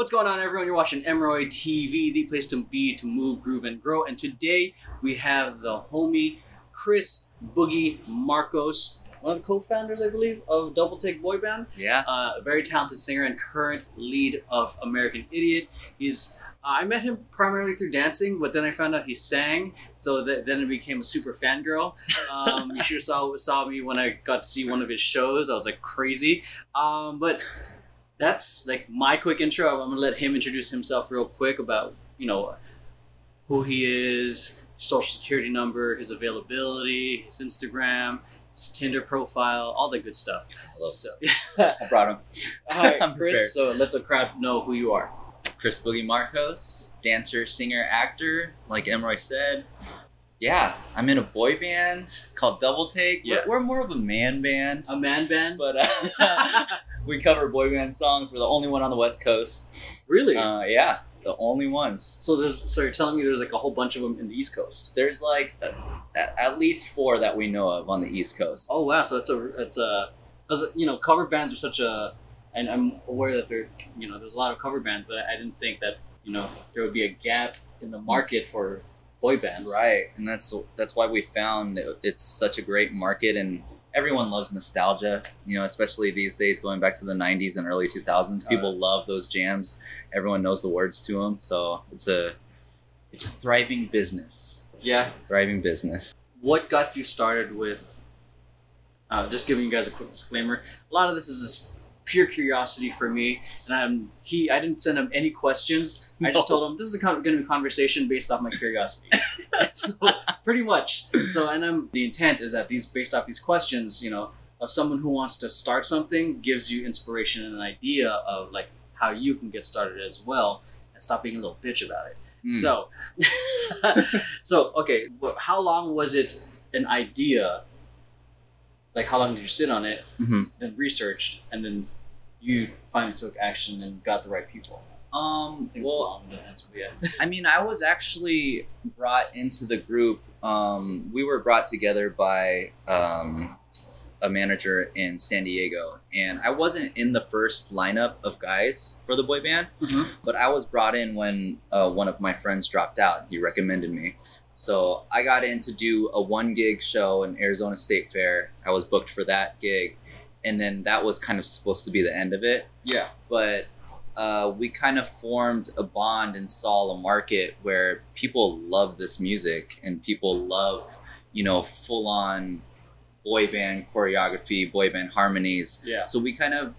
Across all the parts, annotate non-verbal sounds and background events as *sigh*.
What's going on, everyone? You're watching Emroy TV, the place to be, to move, groove, and grow. And today we have the homie Chris Boogie Marcos, one of the co-founders, I believe, of Double Take Boy Band. Yeah. Uh, a very talented singer and current lead of American Idiot. He's I met him primarily through dancing, but then I found out he sang, so that, then I became a super fangirl. Um, you sure saw saw me when I got to see one of his shows. I was like crazy. Um, but that's like my quick intro. I'm gonna let him introduce himself real quick about you know who he is, social security number, his availability, his Instagram, his Tinder profile, all the good stuff. So, I brought him. *laughs* hi, *laughs* I'm Chris. prepared. So let the crowd know who you are. Chris Boogie Marcos, dancer, singer, actor, like Emroy said. Yeah, I'm in a boy band called Double Take. We're- Yeah. We're, more of a man band, A man band. but uh, *laughs* we cover boy band songs. We're the only one on the West Coast. really? Uh, yeah, the only ones. so there's so you're telling me there's like a whole bunch of them in the East Coast. There's like uh, a- at least four that we know of on the East Coast. Oh wow! So that's a it's a as a- you know cover bands are such a and I'm aware that there you know there's a lot of cover bands, but I didn't think that you know there would be a gap in the market for boy bands. Right, and that's that's why we found it- it's such a great market, and everyone loves nostalgia. You know, especially these days, going back to the '90s and early 2000s, people love those jams. Everyone knows the words to them, so it's a it's a thriving business. Yeah. Thriving business. What got you started with? Uh, just giving you guys a quick disclaimer. A lot of this is just pure curiosity for me, and I'm he. I didn't send him any questions. I just told him this is going to be a conversation based off my curiosity. *laughs* *laughs* so pretty much. So, and I'm the intent is that these based off these questions, you know, of someone who wants to start something gives you inspiration and an idea of like how you can get started as well, and stop being a little bitch about it. Mm. So, *laughs* so okay, how long was it an idea? Like, how long did you sit on it, Mhm. then researched, and then you finally took action and got the right people? Um, I think well, long to answer, yeah. I mean, I was actually brought into the group. Um, we were brought together by um, a manager in San Diego, and I wasn't in the first lineup of guys for the boy band, Mhm. but I was brought in when uh, one of my friends dropped out. He recommended me. So I got in to do a one gig show in Arizona State Fair. I was booked for that gig, and then that was kind of supposed to be the end of it Yeah. but uh, we kind of formed a bond and saw a market where people love this music and people love, you know, full on boy band choreography, boy band harmonies. Yeah. So we kind of,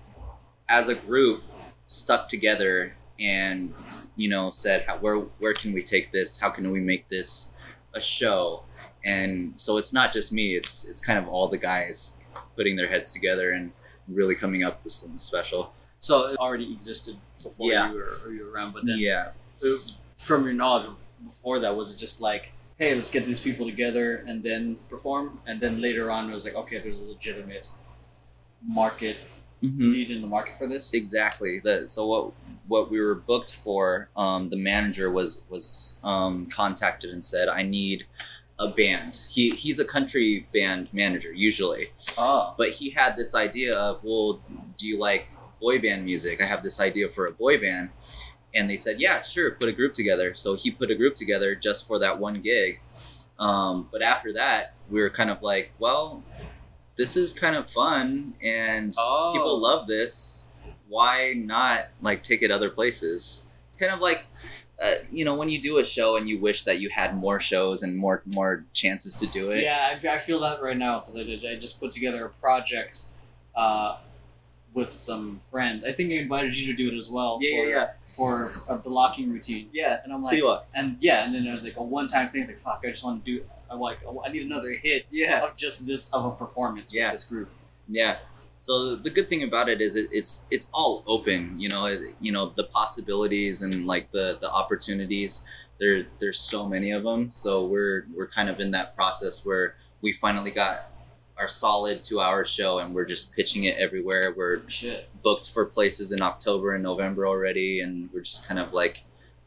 as a group, stuck together and, you know, said, how, where, where can we take this? How can we make this a show? And so it's not just me, it's, it's kind of all the guys putting their heads together and really coming up with something special. So it already existed before Yeah. you were or you were around, but then yeah. uh, from your knowledge before that, was it just like, hey, let's get these people together and then perform, and then later on it was like, okay, there's a legitimate market Mhm. need in the market for this. Exactly. That so what what we were booked for, um, the manager was was um, contacted and said, "I need a band." He he's a country band manager usually, Oh, but he had this idea of, "Well, do you like boy band music? I have this idea for a boy band." And they said, "Yeah, sure, put a group together." So he put a group together just for that one gig. Um, but after that, we were kind of like, "Well, this is kind of fun, and oh, people love this why not like take it other places it's kind of like uh, you know when you do a show and you wish that you had more shows and more more chances to do it Yeah, I, I feel that right now because I did. I just put together a project uh, with some friends. I think I invited you to do it as well. yeah for, yeah for uh, the locking routine. yeah And I'm like, City Walk. and yeah, and then it was like a one-time thing. It's like, fuck, I just want to do. I'm like, I need another hit yeah of just this of a performance Yeah. with this group. yeah so the good thing about it is it, it's it's all open you know it, you know the possibilities and like the the opportunities there there's so many of them so we're we're kind of in that process where we finally got our solid two hour show and we're just pitching it everywhere we're Shit. booked for places in October and November already, and we're just kind of like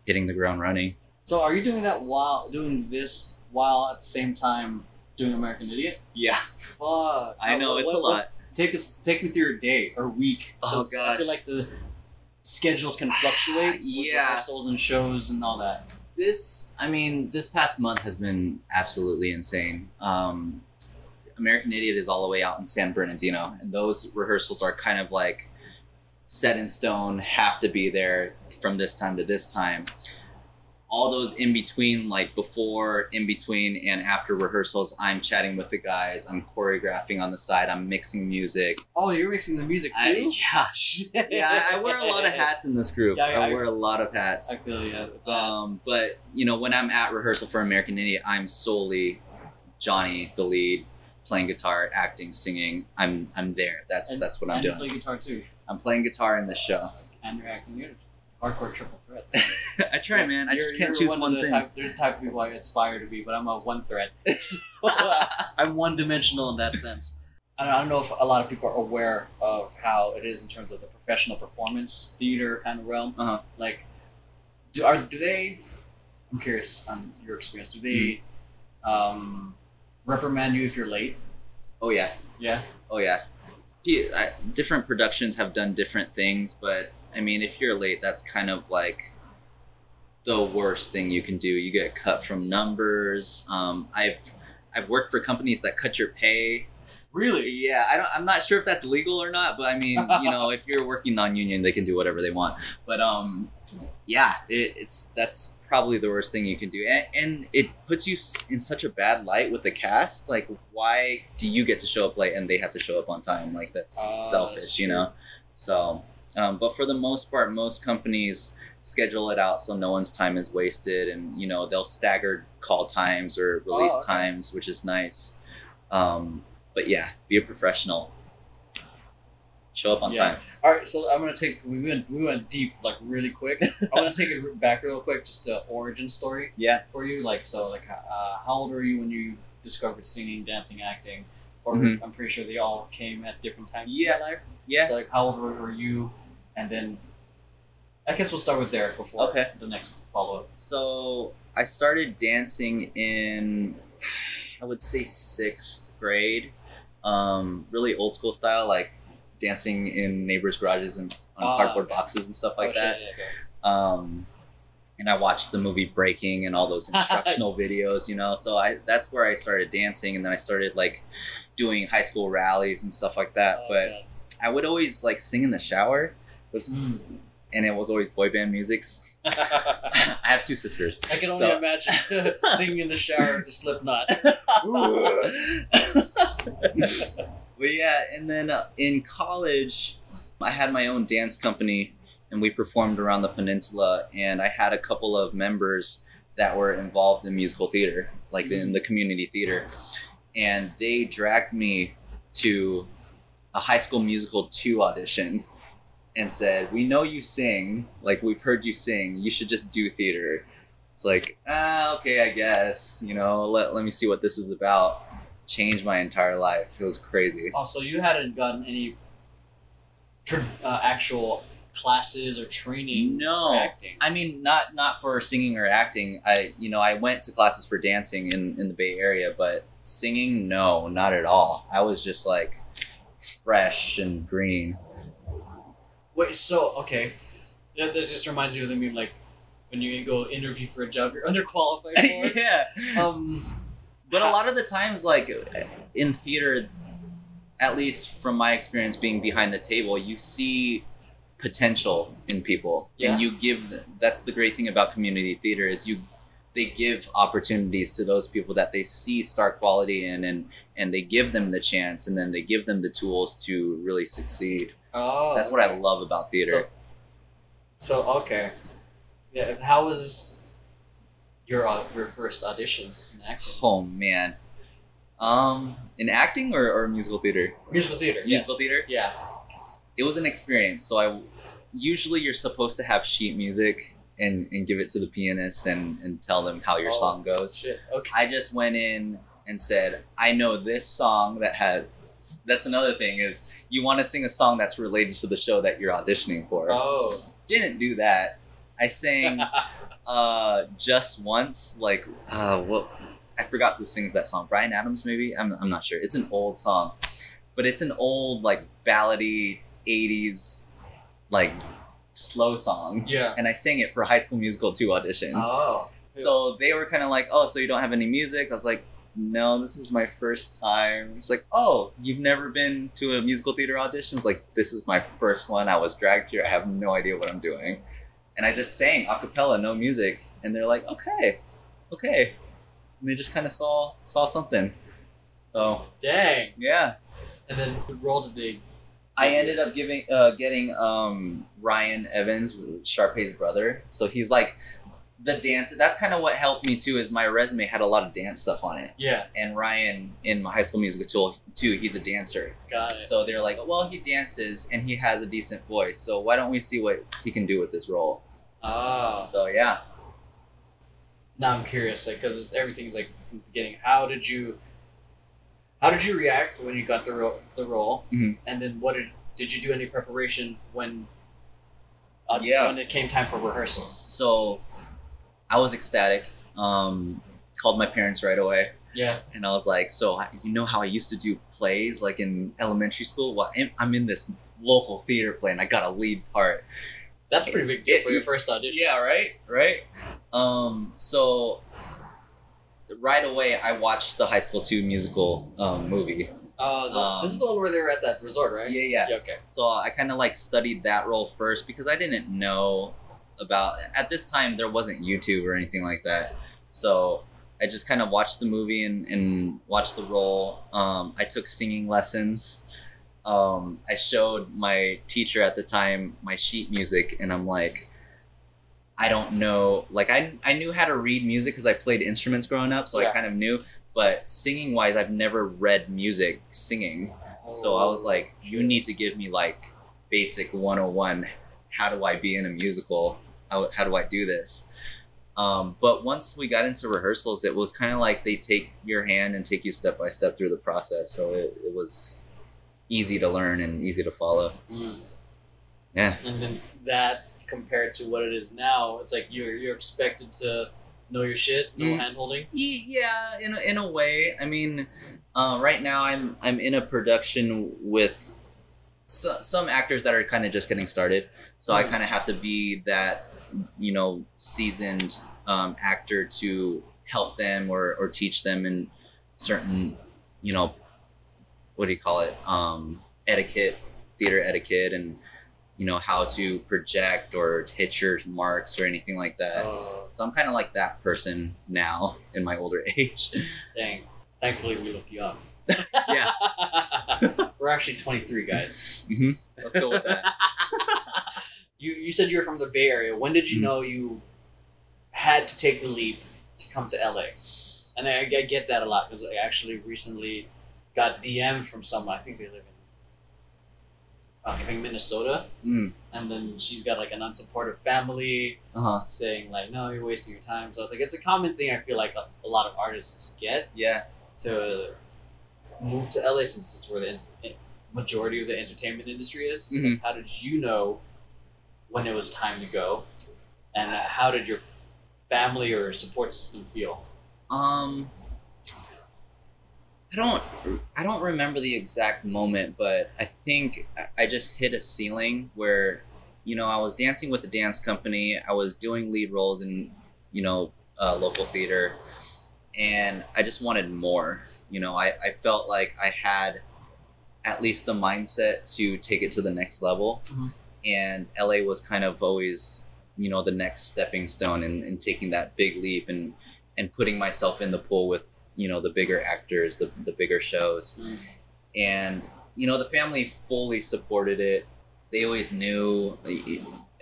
hitting the ground running. So are you doing that while doing this while at the same time doing American Idiot? Yeah, Fuck. I know What- it's what- a lot. Take us, take me through your day or week. Oh, 'Cause I feel like the schedules can fluctuate. Yeah. rehearsals and shows and all that. This, I mean, this past month has been absolutely insane. Um, American Idiot is all the way out in San Bernardino, and those rehearsals are kind of like set in stone, have to be there from this time to this time. All those in between, like before, in between, and after rehearsals, I'm chatting with the guys, I'm choreographing on the side, I'm mixing music. Oh, you're mixing the music I, too. yeah, yeah, I, I wear a lot of *laughs* hats in this group. Yeah, I- I wear a lot of hats. I feel yeah. Um, but you know, when I'm at rehearsal for American Idiot, I'm solely Johnny, the lead, playing guitar, acting, singing. I'm I'm there. That's And- that's what I'm and you doing. play guitar too, I'm playing guitar in this show. and you're acting. You're hardcore triple threat. *laughs* I try, man. I just can't choose one, one, of the thing. Type, you're the type of people I aspire to be, but I'm a one thread. *laughs* *laughs* I'm one dimensional in that sense. I don't, I don't know if a lot of people are aware of how it is in terms of the professional performance theater kind of realm. Uh-huh. Like, do, are, do they? I'm curious on your experience. Do they Hmm. um, reprimand you if you're late? oh yeah, Yeah. oh yeah. P- I, different productions have done different things, but I mean, if you're late, that's kind of like the worst thing you can do. You get cut from numbers. Um, I've I've worked for companies that cut your pay. Really? Yeah, I don't. I'm not sure if that's legal or not, but I mean, you know, if you're working non-union, they can do whatever they want. But um, yeah, it, it's that's probably the worst thing you can do, and, and it puts you in such a bad light with the cast. Like, why do you get to show up late and they have to show up on time? Like, that's Ah, selfish, that's you know. So, um, but for the most part, most companies schedule it out so no one's time is wasted, and you know they'll stagger call times or release Oh, okay. times, which is nice. Um, but yeah, be a professional. Show up on Yeah. time. All right, so I'm gonna take. We went we went deep like really quick. *laughs* I'm gonna take it back real quick, just a origin story Yeah. for you. Like so, like uh, how old were you when you discovered singing, dancing, acting? Or Mhm. I'm pretty sure they all came at different times Yeah. in your life. Yeah. So like, how old were, were you? And then, I guess we'll start with Derek before Okay. the next follow up. So I started dancing in, I would say sixth grade. Um, really old school style, like dancing in neighbors' garages and on Ah, cardboard okay. boxes and stuff like Oh, that. yeah, okay. um, and I watched the movie Breakin' and all those *laughs* instructional videos, you know. So I that's where I started dancing, and then I started like doing high school rallies and stuff like that. Oh, but. I would always like sing in the shower, was, Mm. and it was always boy band music. *laughs* *laughs* I have two sisters. I can only So- imagine *laughs* singing in the shower to Slipknot. but yeah, and then uh, in college, I had my own dance company, and we performed around the peninsula. And I had a couple of members that were involved in musical theater, like in the community theater, and they dragged me to a High School Musical two audition. And said, "We know you sing. Like we've heard you sing. You should just do theater." It's like, ah, okay, I guess. You know, let, let me see what this is about changed my entire life. It was crazy. Oh, so you hadn't gotten any tr- uh, actual classes or training No. for acting? I mean, not not for singing or acting. I you know I went to classes for dancing in in the Bay Area, but singing, no, not at all. I was just like fresh and green. Wait, so okay, that, that just reminds me of the meme like when you go interview for a job you're underqualified for. *laughs* yeah. um, But a lot of the times, like in theater, at least from my experience being behind the table, you see potential in people, Yeah. and you give. Them, that's the great thing about community theater is you they give opportunities to those people that they see star quality in, and and they give them the chance, and then they give them the tools to really succeed. Oh, That's what I love about theater. So, so okay, yeah. How was your uh, your first audition in acting? oh man, um, in acting or, or musical theater? Musical theater. Musical yes. theater. Yeah. it was an experience. So I usually you're supposed to have sheet music and, and give it to the pianist and, and tell them how your Oh. song goes. Shit. Okay. I just went in and said, I know this song that had that's another thing is you want to sing a song that's related to the show that you're auditioning for. Oh. Didn't do that. I sang *laughs* uh just once, like uh what I forgot who sings that song. Bryan Adams maybe? I'm I'm not sure. It's an old song. But it's an old like ballady 80s like slow song, Yeah. and I sang it for High School Musical 2 audition. Oh. So they were kind of like, "Oh, so you don't have any music?" I was like, "No, this is my first time." It's like, "Oh, you've never been to a musical theater audition?" It's like, "This is my first one. I was dragged here. I have no idea what I'm doing." And I just sang a cappella, no music, and they're like, "Okay, okay." And they just kind of saw saw something. So Dang. yeah, And then the role did they? I ended up giving uh, getting um, Ryan Evans, Sharpay's brother. So he's like the dance. That's kind of what helped me too. Is my resume had a lot of dance stuff on it, Yeah. and Ryan in my High School Musical tool too. He's a dancer. Got it. So they're like, well, he dances and he has a decent voice. So why don't we see what he can do with this role? Oh. So yeah. Now I'm curious, like, because everything's like from the beginning. How did you? How did you react when you got the ro- the role? Mhm. And then what did did you do any preparation when? Uh, Yeah. When it came time for rehearsals. So I was ecstatic. Um, called my parents right away. Yeah. and I was like, "So you know how I used to do plays like in elementary school? Well, I'm- I'm in this local theater play, and I got a lead part. That's a pretty big deal for your first audition. Yeah, right, right. Um, so right away, I watched the High School Two musical um, movie. Oh, the, Um, this is the one where they were at that resort, right? Yeah, yeah. Yeah. Okay. So I kind of like studied that role first because I didn't know about at this time there wasn't YouTube or anything like that. So I just kind of watched the movie and, and watched the role. Um, I took singing lessons. Um, I showed my teacher at the time my sheet music, and I'm like, I don't know. Like I I knew how to read music because I played instruments growing up, so Yeah. I kind of knew. But singing wise, I've never read music singing. So I was like, you need to give me like basic 101. How do I be in a musical? How, how do I do this? Um, but once we got into rehearsals, it was kind of like they take your hand and take you step by step through the process. So it, it was easy to learn and easy to follow. Mm. Yeah. And then that compared to what it is now, it's like you're you're expected to know your shit, no Mm. hand holding. Yeah, in a, in a way. I mean, uh, right now I'm I'm in a production with so, some actors that are kind of just getting started, so I Mhm. kind of have to be that you know seasoned um, actor to help them or or teach them in certain you know what do you call it um, etiquette, theater etiquette, and you know how to project or hit your marks or anything like that. Oh, So I'm kind of like that person now in my older *laughs* age. dang. Thankfully, we look young. *laughs* Yeah. *laughs* We're actually 23 guys. hmm Let's go with that. You you said you were from the Bay Area. When did you Mhm. know you had to take the leap to come to LA? And I, I get that a lot because I actually recently got DM'd from someone. I think they live in, uh, I think Minnesota, Mm. and then she's got like an unsupportive family, Uh huh. saying like, "No, you're wasting your time." So it's like it's a common thing I feel like a, a lot of artists get Yeah. to move to LA since it's where the in- majority of the entertainment industry is. Like, Mhm. how did you know when it was time to go, and how did your family or support system feel? Um. I don't. I don't remember the exact moment, but I think I- just hit a ceiling where, you know, I was dancing with the dance company. I was doing lead roles in, you know, uh, local theater, and I just wanted more. You know, I, I felt like I had at least the mindset to take it to the next level, Mhm. And LA was kind of always, you know, the next stepping stone in, in taking that big leap and and putting myself in the pool with you know the bigger actors, the the bigger shows, and you know the family fully supported it. They always knew.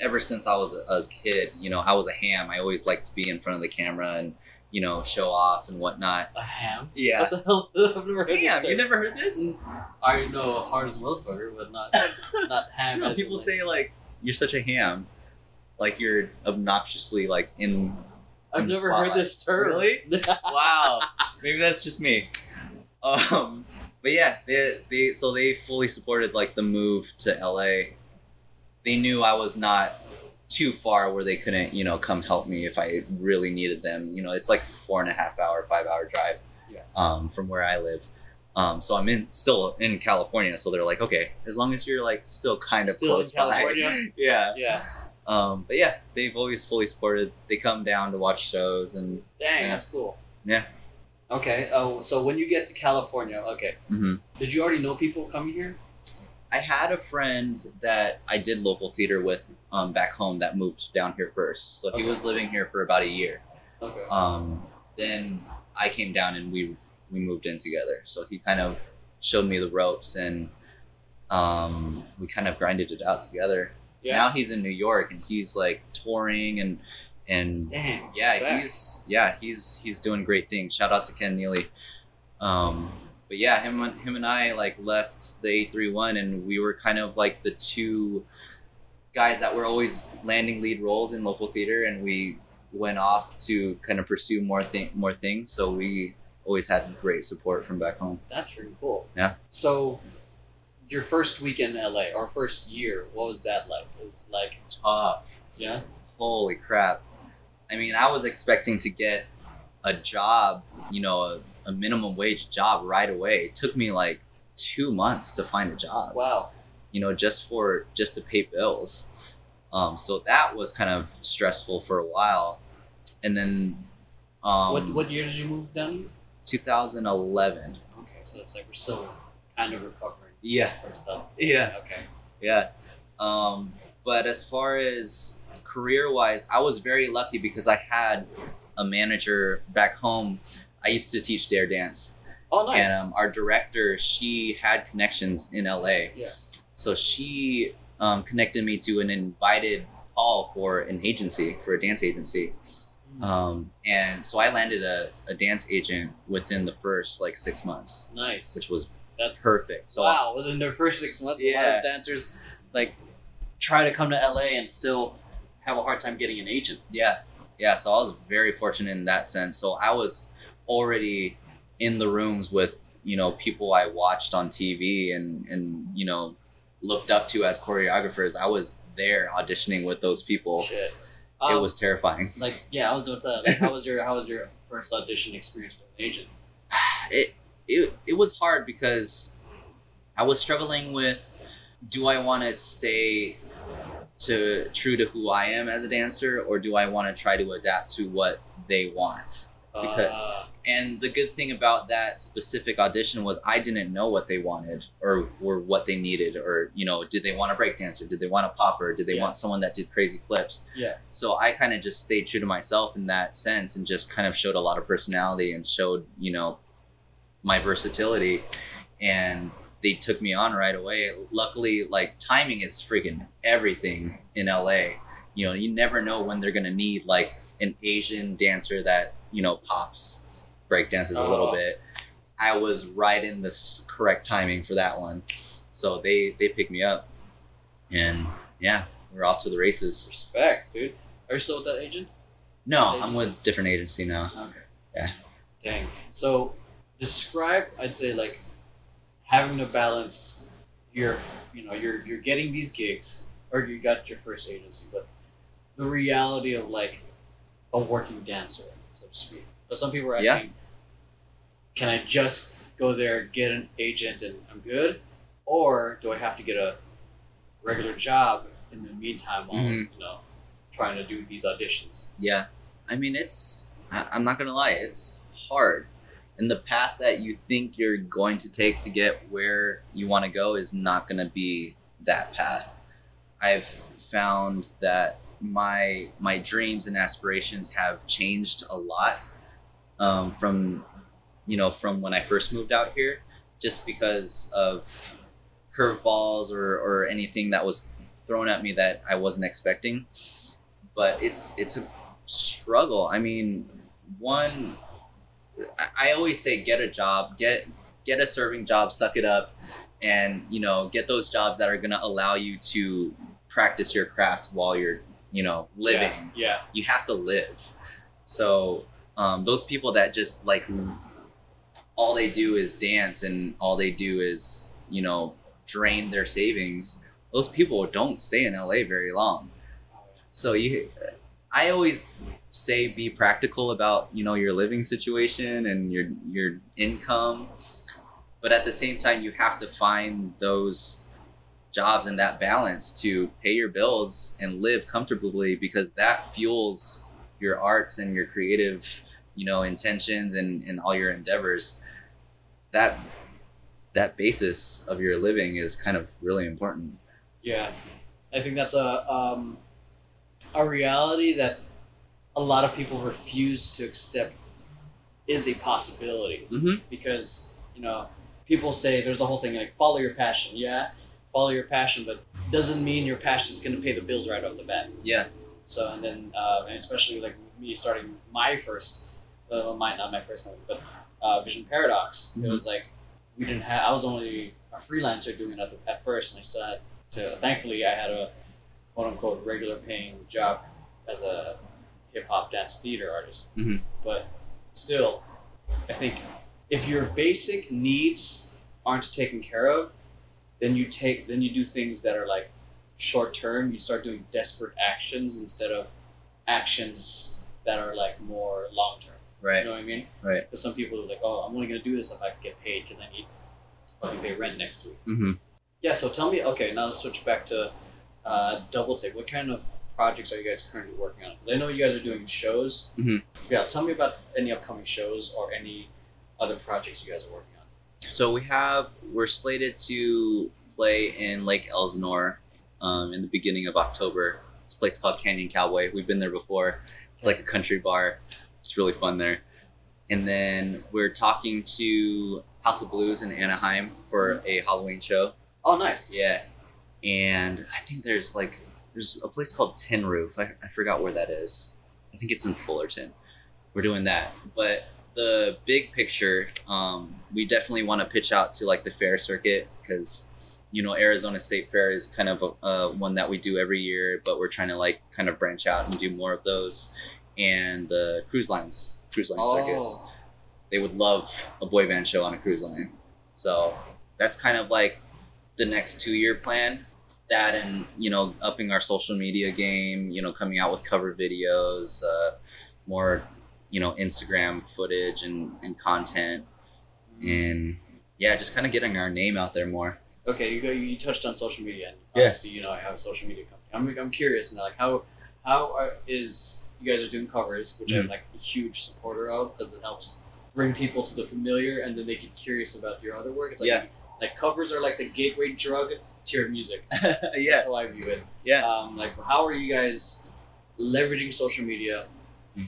Ever since I was a, a kid, you know, I was a ham. I always liked to be in front of the camera and you know show off and whatnot. A ham? Yeah, What the hell? *laughs* I've never heard this ham. You never heard this? I know hard as a motherfucker, but not *laughs* not ham. No, as people say like you're such a ham, like you're obnoxiously like in. I've in never heard this term. Really? *laughs* wow, maybe that's just me. Um, but yeah, they they so they fully supported like the move to LA. They knew I was not too far where they couldn't you know come help me if I really needed them. You know, it's like four and a half hour, five hour drive. Yeah. Um, from where I live. Um, so I'm in still in California, so they're like, okay, as long as you're like still kind of Still close by. *laughs* Yeah. yeah. Um, but yeah, they've always fully supported. They come down to watch shows and Dang, Yeah. that's cool. Yeah. Okay. Oh, so when you get to California, okay, mhm. did you already know people coming here? I had a friend that I did local theater with um, back home that moved down here first. So he was living here for about a year. Okay. Um, then I came down and we we moved in together. So he kind of showed me the ropes and um, we kind of grinded it out together. yeah. Now he's in New York and he's like touring and and Dang. yeah, respect. he's yeah he's he's doing great things. Shout out to Ken Neely. Um, but yeah, him and him and I like left the A three one, and we were kind of like the two guys that were always landing lead roles in local theater, and we went off to kind of pursue more thing more things. So we always had great support from back home. That's pretty cool. Yeah. So, your first week in LA or first year, what was that like? It was like, Tough. yeah. holy crap i mean i was expecting to get a job you know a, minimum wage job right away it took me like two months to find a job Wow. you know just for just to pay bills um, so that was kind of stressful for a while and then um, what what year did you move down? 2011 Okay, so it's like we're still kind of recovering yeah yeah Okay. Yeah. Um, but as far as career wise, I was very lucky because I had a manager back home. I used to teach Dare Dance. Oh, nice. And um, our director, she had connections in LA. Yeah. So she um, connected me to an invited call for an agency, for a dance agency. Mm, Um, and so I landed a, a dance agent within the first like six months, nice. which was That's perfect. So wow. Within their first six months, a lot of dancers like try to come to LA and still have a hard time getting an agent. Yeah, yeah. So I was very fortunate in that sense. So I was already in the rooms with you know people I watched on TV and and you know looked up to as choreographers. I was there auditioning with those people. Shit. it Um, was terrifying. like yeah. I was what's uh, like, how was your how was your first audition experience with an agent? *sighs* It it it was hard because I was struggling with do I want to stay to true to who I am as a dancer or do I want to try to adapt to what they want? Because- Uh, And the good thing about that specific audition was I didn't know what they wanted or, or what they needed or you know did they want a break dancer did they want a popper? Did they Yeah. want someone that did crazy flips? Yeah. so I kind of just stayed true to myself in that sense and just kind of showed a lot of personality and showed you know my versatility. And they took me on right away. Luckily like timing is freaking everything in LA you know you never know when they're gonna need like an Asian dancer that you know pops break dances a little Oh. bit. I was right in the correct timing for that one, so they they picked me up, and yeah, we're off to the races. respect, dude. Are you still with that agent? No, I'm Agency. with different agency now. Okay. Yeah. Dang. So describe I'd say like having to balance your you know, you're you're getting these gigs or you got your first agency, but the reality of like a working dancer, so to speak. So some people are Yeah. asking, Can I just go there, get an agent and I'm good? Or do I have to get a regular job in the meantime while Mhm. you know trying to do these auditions? Yeah, I mean it's. I, I'm not gonna lie, it's hard, and the path that you think you're going to take to get where you want to go is not gonna be that path. I've found that my my dreams and aspirations have changed a lot um, from you know from when I first moved out here, just because of curveballs or or anything that was thrown at me that I wasn't expecting. But it's it's a struggle. I mean, one, I- always say get a job, get get a serving job, suck it up, and you know get those jobs that are gonna allow you to practice your craft while you're you know living Yeah. you have to live. So um, those people that just like all they do is dance and all they do is you know drain their savings. Those people don't stay in LA very long. So you, I always say be practical about you know your living situation and your your income, but at the same time you have to find those jobs and that balance to pay your bills and live comfortably because that fuels your arts and your creative you know intentions and, and all your endeavors. That that basis of your living is kind of really important. Yeah, I think that's a um, a reality that a lot of people refuse to accept is a possibility. Mm-hmm. because you know people say there's a whole thing like follow your passion. Yeah, follow your passion, but doesn't mean your passion is going to pay the bills right off the bat. yeah So and then uh, and especially like me starting my first, uh, well, my not my first company, but uh, Vision Paradox. It Mhm. was like we didn't have. I was only a freelancer doing it at, the, at first, and I still had to. Thankfully, I had a quote unquote regular paying job as a hip hop dance theater artist. Mhm. But still, I think if your basic needs aren't taken care of, then you take then you do things that are like short term. You start doing desperate actions instead of actions that are like more long term. Right. You know what I mean? right Because some people are like, oh, I'm only gonna do this if I get paid because I need to fucking pay rent next week. mm-hmm. Yeah. So tell me, okay, now let's switch back to uh, Double Take. What kind of projects are you guys currently working on? Because I know you guys are doing shows. Mhm. Yeah. Tell me about any upcoming shows or any other projects you guys are working on. So we have we're slated to play in Lake Elsinore um, in the beginning of October. It's a place called Canyon Cowboy. We've been there before. It's like a country bar. It's really fun there. And then we're talking to House of Blues in Anaheim for a Halloween show. Oh, nice. Yeah. And I think there's like there's a place called Tin Roof. I, I forgot where that is. I think it's in Fullerton. We're doing that. But the big picture, um, we definitely want to pitch out to like the fair circuit because you know Arizona State Fair is kind of a, uh, one that we do every year, but we're trying to like kind of branch out and do more of those. And the cruise lines, cruise line circuits Oh, they would love a boy band show on a cruise line. So that's kind of like the next two year plan. That and you know upping our social media game. You know coming out with cover videos, uh, more you know Instagram footage and, and content, and yeah, just kind of getting our name out there more. Okay, you go, you touched on social media, and Yeah. obviously, you know, I have a social media company. I'm, I'm curious now, like how how are, is you guys are doing covers, which I'm Mm. like a huge supporter of because it helps bring people to the familiar, and then they get curious about your other work. It's like Yeah. like covers are like the gateway drug to your music. *laughs* yeah, That's how I view it. yeah. Um, like, how are you guys leveraging social media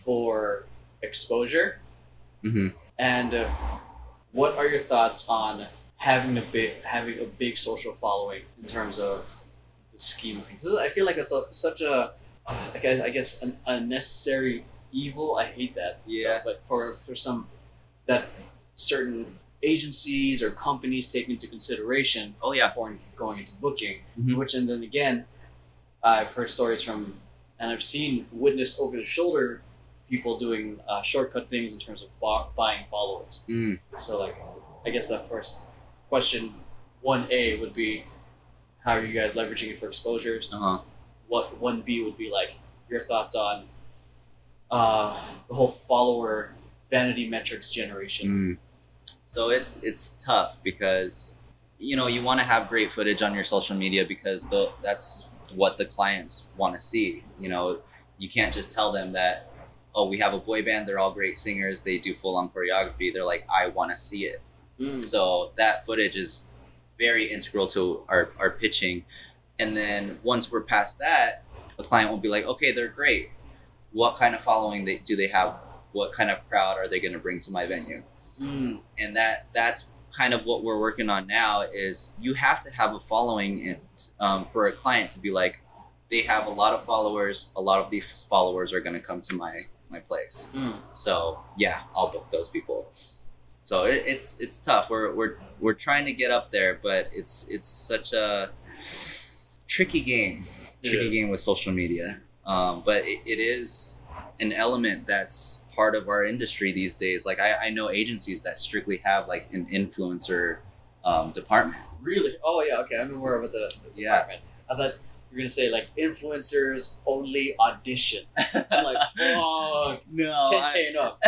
for exposure? hmm And uh, what are your thoughts on having a big having a big social following in terms of the scheme of things? I feel like that's a, such a I guess, I guess an unnecessary evil. I hate that. Yeah. But for for some that certain agencies or companies take into consideration Oh yeah. before going into booking. Mhm. Which and then again, I've heard stories from and I've seen witnessed over the shoulder people doing uh, shortcut things in terms of bu- buying followers. Mm. So like, I guess the first question, one A would be, how are you guys leveraging it for exposures? Uh huh. What one B would be like your thoughts on uh, the whole follower vanity metrics generation. Mm. So it's it's tough because you know you want to have great footage on your social media because the that's what the clients want to see. You know, you can't just tell them that oh we have a boy band, they're all great singers, they do full on choreography. They're like I want to see it. Mm. So that footage is very integral to our, our pitching. And then once we're past that, the client will be like, okay, they're great. What kind of following they, do they have? What kind of crowd are they going to bring to my venue? Mm. And that that's kind of what we're working on now is you have to have a following and, um, for a client to be like, they have a lot of followers. A lot of these followers are going to come to my, my place. Mm. So yeah, I'll book those people. So it, it's it's tough. We're we're we're trying to get up there, but it's it's such a tricky game. Tricky game with social media. Um, but it, it is an element that's part of our industry these days. Like I, I know agencies that strictly have like an influencer um, department. Really? Oh yeah. Okay, I'm aware of the, the Yeah. department. I thought you were gonna say like influencers only audition. *laughs* I'm like, fuck, no, 10k enough.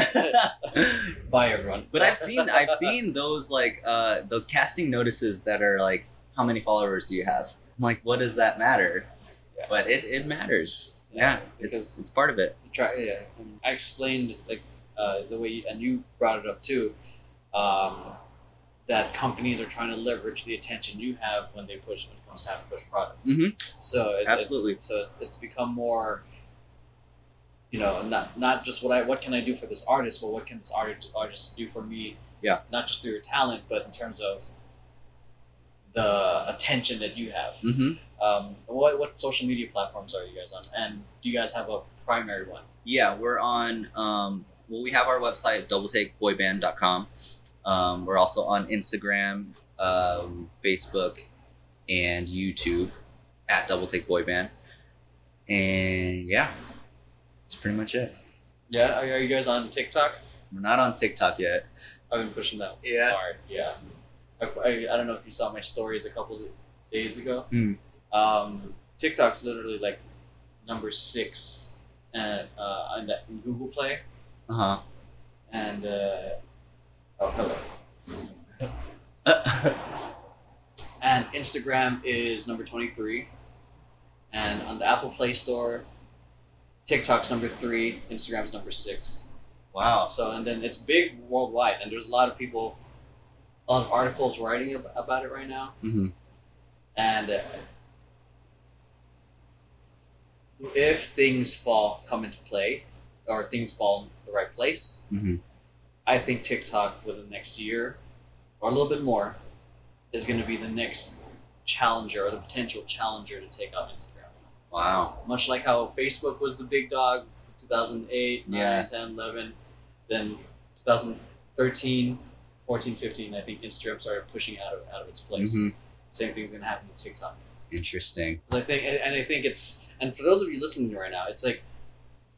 *laughs* *laughs* Bye everyone. But I've seen I've seen those like uh, those casting notices that are like how many followers do you have? I'm like, what does that matter? Yeah. But it, it matters. Yeah, it's it's part of it. try yeah and i explained like uh, the way you, and you brought it up too um, that companies are trying to leverage the attention you have when they push it comes to having push product Mhm. so it, it- Absolutely. so it's become more you know not not just what i what can i do for this artist but what can this artist artist do for me Yeah. not just through your talent but in terms of the attention that you have hmm um, what, what social media platforms are you guys on and do you guys have a primary one Yeah, we're on. Um, well, we have our website, doubletakeboyband.com. Um, we're also on Instagram, um, Facebook, and YouTube at Double Take Boy Band. And yeah, that's pretty much it. Yeah, are, are you guys on TikTok? We're not on TikTok yet. I've been pushing that Yeah. hard. Yeah, I, I, I don't know if you saw my stories a couple of days ago. Hmm. Um, TikTok's literally like number six at, uh, on that in Google Play, Uh huh. and uh, oh hello, *laughs* and Instagram is number twenty three, and on the Apple Play Store, TikTok's number three, Instagram's number six. wow. So and then it's big worldwide, and there's a lot of people, a lot of articles writing about it right now. hmm And uh, if things fall come into play, or things fall in the right place, hmm I think TikTok within the next year, or a little bit more, is going to be the next challenger or the potential challenger to take out Instagram. Wow. Much like how Facebook was the big dog, 2008, 9, Yeah. 10, 11, then 2013, 14, 15, I think Instagram started pushing out of out of its place. hmm Same thing's gonna happen to TikTok. Interesting. I think, and, and I think it's, and for those of you listening right now, it's like,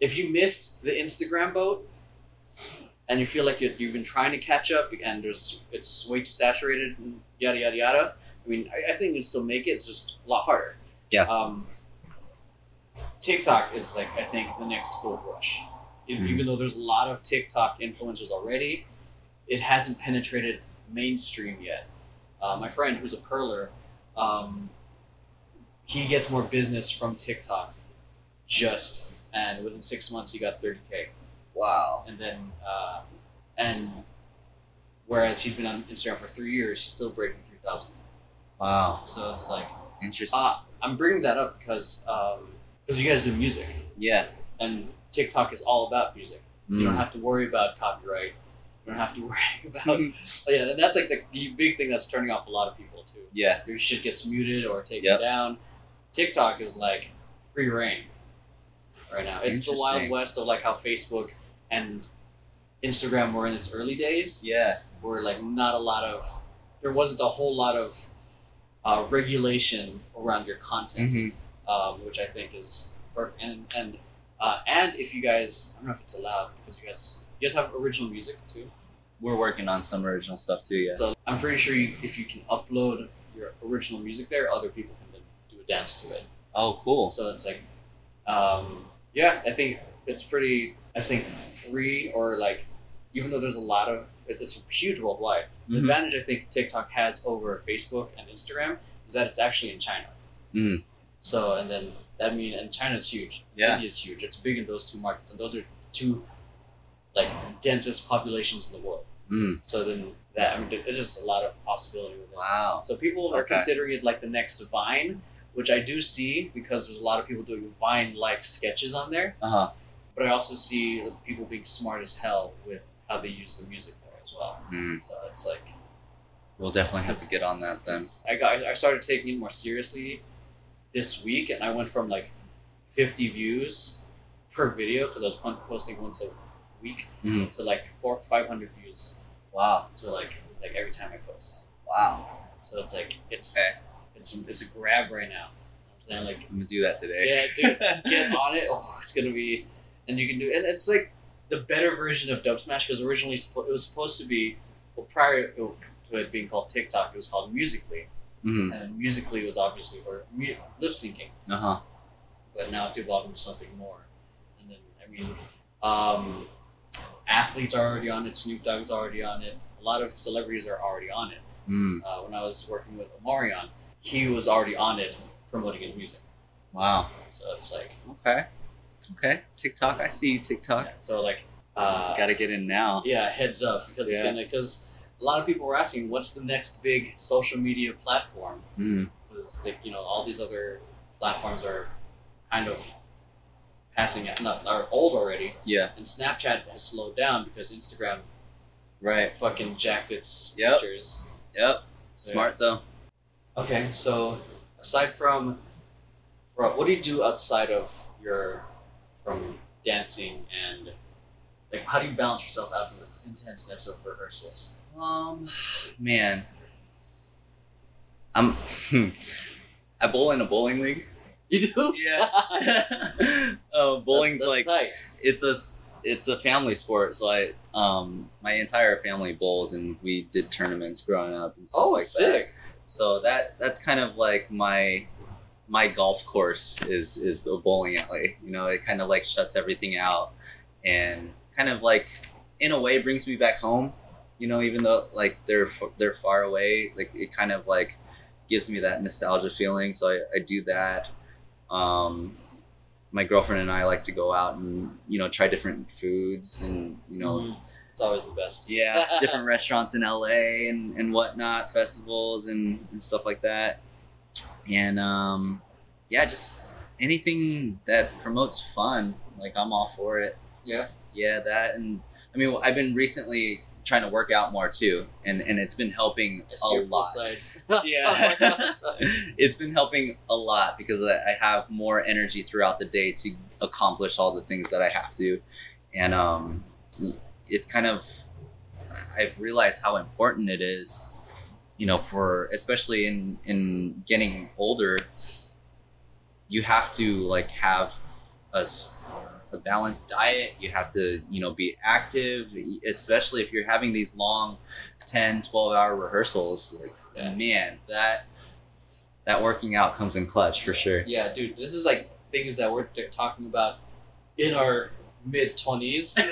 if you missed the Instagram boat, and you feel like you you've been trying to catch up, and there's it's way too saturated, and yada yada yada. I mean, I, I think you can still make it. It's just a lot harder. Yeah. Um, TikTok is like I think the next gold rush. Even, Mhm. even though there's a lot of TikTok influencers already, it hasn't penetrated mainstream yet. Uh, my friend, who's a perler, um, he gets more business from TikTok, just and within six months he got 30k, Wow. and then uh, and whereas he's been on Instagram for three years, he's still breaking 3,000. Wow. So it's like Interesting. uh, I'm bringing that up because because you guys do music Yeah. and TikTok is all about music. You don't Mm. have to worry about copyright. You don't have to *laughs* worry about *laughs* oh, yeah. That's like the, the big thing that's turning off a lot of people too. yeah. Your shit gets muted or taken Yep. down. TikTok is like free reign right now. It's the wild west of like how Facebook and Instagram were in its early days, Yeah. where like not a lot of there wasn't a whole lot of uh, regulation around your content Mhm. um, which I think is perfect. And and uh, and if you guys, I don't know if it's allowed because you guys you guys have original music too. We're working on some original stuff too. Yeah. So I'm pretty sure you, if you can upload your original music there, other people can then do a dance to it. Oh, cool. So it's like, um, yeah, I think it's pretty. I think free or like, even though there's a lot of it, it's huge worldwide. The Mhm. advantage I think TikTok has over Facebook and Instagram is that it's actually in China. Mm. So and then that mean and China's huge. Yeah. India's huge. It's big in those two markets, and those are two like densest populations in the world. Mm. So then that I mean, there's just a lot of possibility with it. Wow. So people are Okay. considering it like the next Vine, which I do see because there's a lot of people doing Vine-like sketches on there. Uh huh. But I also see people being smart as hell with how they use the music there as well. Mm. So it's like We'll definitely have to get on that then. I got I started taking it more seriously this week, and I went from like 50 views per video because I was posting once a week Mhm. to like four 500 views. Wow. So like like every time I post. Wow. So it's like it's Okay. it's it's a grab right now. I'm saying like I'm gonna do that today. yeah, dude, get *laughs* on it. Oh, it's gonna be, and you can do, and it's like the better version of Dubsmash because originally it was supposed to be, well, prior to it being called TikTok, it was called Musically, hmm and Musically was obviously for lip syncing, Uh huh. but now it's evolved into something more. And then I mean, um, athletes are already on it. Snoop Dogg's already on it. A lot of celebrities are already on it. Mm. Uh, when I was working with Omarion, he was already on it promoting his music. Wow. So it's like, Okay. Okay. TikTok. I see you, TikTok. yeah, so like, uh, Gotta get in now. yeah, heads up because Yeah. it's gonna because a lot of people were asking what's the next big social media platform Mm. because like you know all these other platforms are kind of passing out, not are old already, Yeah. and Snapchat has slowed down because Instagram Right. fucking jacked its Yep. features. Yep. Smart though. Okay, so aside from, from what do you do outside of your from dancing and like how do you balance yourself out from the intenseness of rehearsals? Um, man. I'm. I bowl in a bowling league. You do? *laughs* Yeah. *laughs* uh, bowling's That's like tight. it's a it's a family sport. So I um my entire family bowls and we did tournaments growing up and stuff Oh, like that. sick. So that that's kind of like my my golf course is is the bowling alley. You know, it kind of like shuts everything out and kind of like in a way brings me back home. You know, even though like they're they're far away, like it kind of like gives me that nostalgia feeling. So I, I do that. Um, my girlfriend and I like to go out and you know try different foods and you know Mhm. It's always the best. yeah, different restaurants in LA and, and whatnot, festivals and, and stuff like that. And um, yeah, just anything that promotes fun, like I'm all for it. Yeah. Yeah, that and I mean, I've been recently trying to work out more too, and and it's been helping I a see your lot. poolside. *laughs* Yeah. *laughs* Oh my God. *laughs* it's been helping a lot because I I have more energy throughout the day to accomplish all the things that I have to, and um, it's kind of I've realized how important it is, you know, for especially in in getting older. You have to like have a, a balanced diet. You have to you know be active, especially if you're having these long 10, 12 hour rehearsals. Like Yeah. man, that that working out comes in clutch for sure. Yeah, dude, this is like things that we're talking about in our mid twenties. *laughs*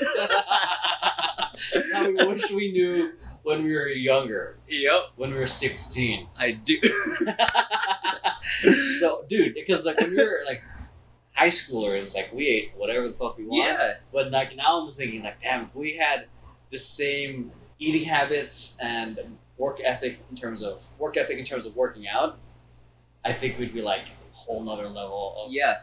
How we wish we knew when we were younger, Yep, when we were sixteen. *laughs* I do. *laughs* So, dude, because like when we were like high schoolers, like we ate whatever the fuck we want. yeah, But like now, I'm thinking like, damn, if we had the same eating habits and work ethic in terms of work ethic in terms of working out, I think we'd be like a whole nother level of yeah,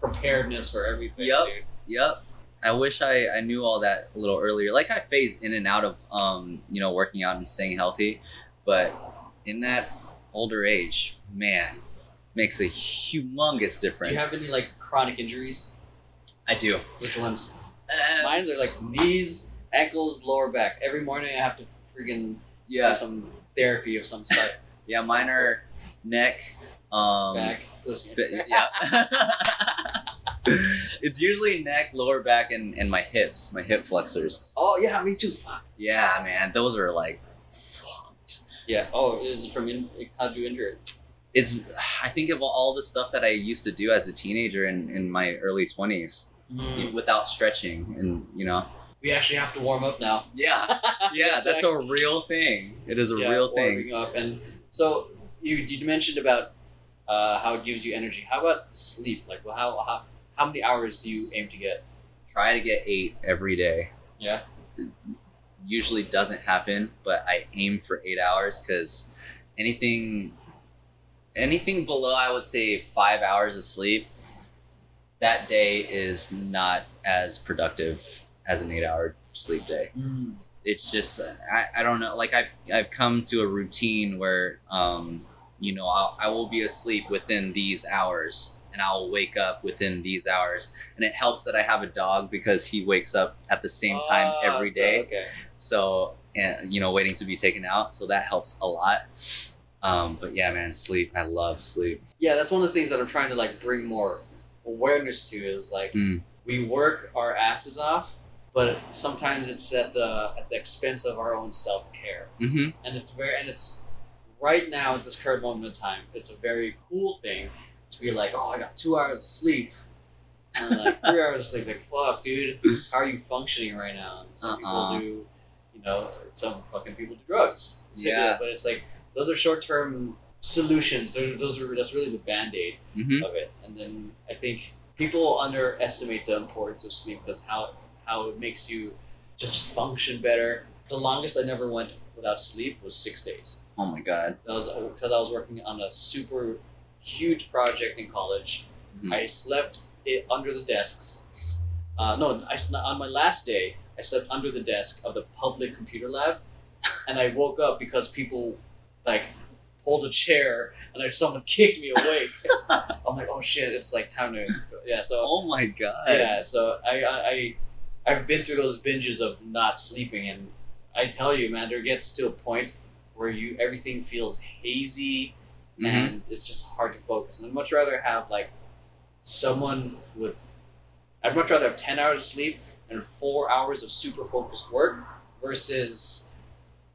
preparedness for everything, Yep. dude. yep. I wish I, I knew all that a little earlier. Like I phased in and out of um, you know, working out and staying healthy, but in that older age, man, makes a humongous difference. Do you have any like chronic injuries? I do. Which ones? Uh, Mine's are like knees, ankles, lower back. Every morning I have to freaking yeah, have some therapy of some sort. yeah. Mine are neck, um, back. But, yeah. *laughs* *laughs* *laughs* it's usually neck, lower back, and, and my hips, my hip flexors. Oh yeah, me too. Fuck. Yeah, man, those are like fucked. Yeah. Oh, is it from in- how'd you injure it? It's I think of all the stuff that I used to do as a teenager in, in my early twenties without stretching, and you know. We actually have to warm up now. Yeah, yeah, that's a real thing. It is a Yeah, real thing. warming up. And so you you mentioned about uh, how it gives you energy. How about sleep? Like, well, how how how many hours do you aim to get? Try to get eight every day. Yeah. usually doesn't happen, but I aim for eight hours because anything anything below I would say five hours of sleep, that day is not as productive as an eight hour sleep day. It's just I, I don't know like I've I've come to a routine where um you know I'll, I will be asleep within these hours and I'll wake up within these hours and it helps that I have a dog because he wakes up at the same time Ah, every so- day okay. so and you know waiting to be taken out so that helps a lot um, but yeah man sleep i love sleep Yeah, that's one of the things that I'm trying to like bring more awareness to is like Mm. we work our asses off, but sometimes it's at the at the expense of our own self care. mm-hmm. and it's very and it's right now at this current moment in time it's a very cool thing to be like oh i got two hours of sleep and like three *laughs* hours of sleep like fuck dude how are you functioning right now and some Uh-uh. people do you know some fucking people do drugs So, Yeah. but it's like those are short-term solutions. Those, those are that's really the band aid hmm of it. And then I think people underestimate the importance of sleep because how how it makes you just function better. The longest I never went without sleep was six days. Oh my god. That was because I was working on a super huge project in college. Mhm. I slept it under the desks. Uh, no, I on my last day I slept under the desk of the public computer lab, and I woke up because people like pulled a chair and like someone *laughs* kicked me awake. *laughs* I'm like, oh shit, it's like time to yeah. So Oh my god. yeah, so I, I I I've been through those binges of not sleeping, and I tell you, man, there gets to a point where you everything feels hazy Mhm. and it's just hard to focus. And I'd much rather have like someone with I'd much rather have ten hours of sleep and four hours of super focused work versus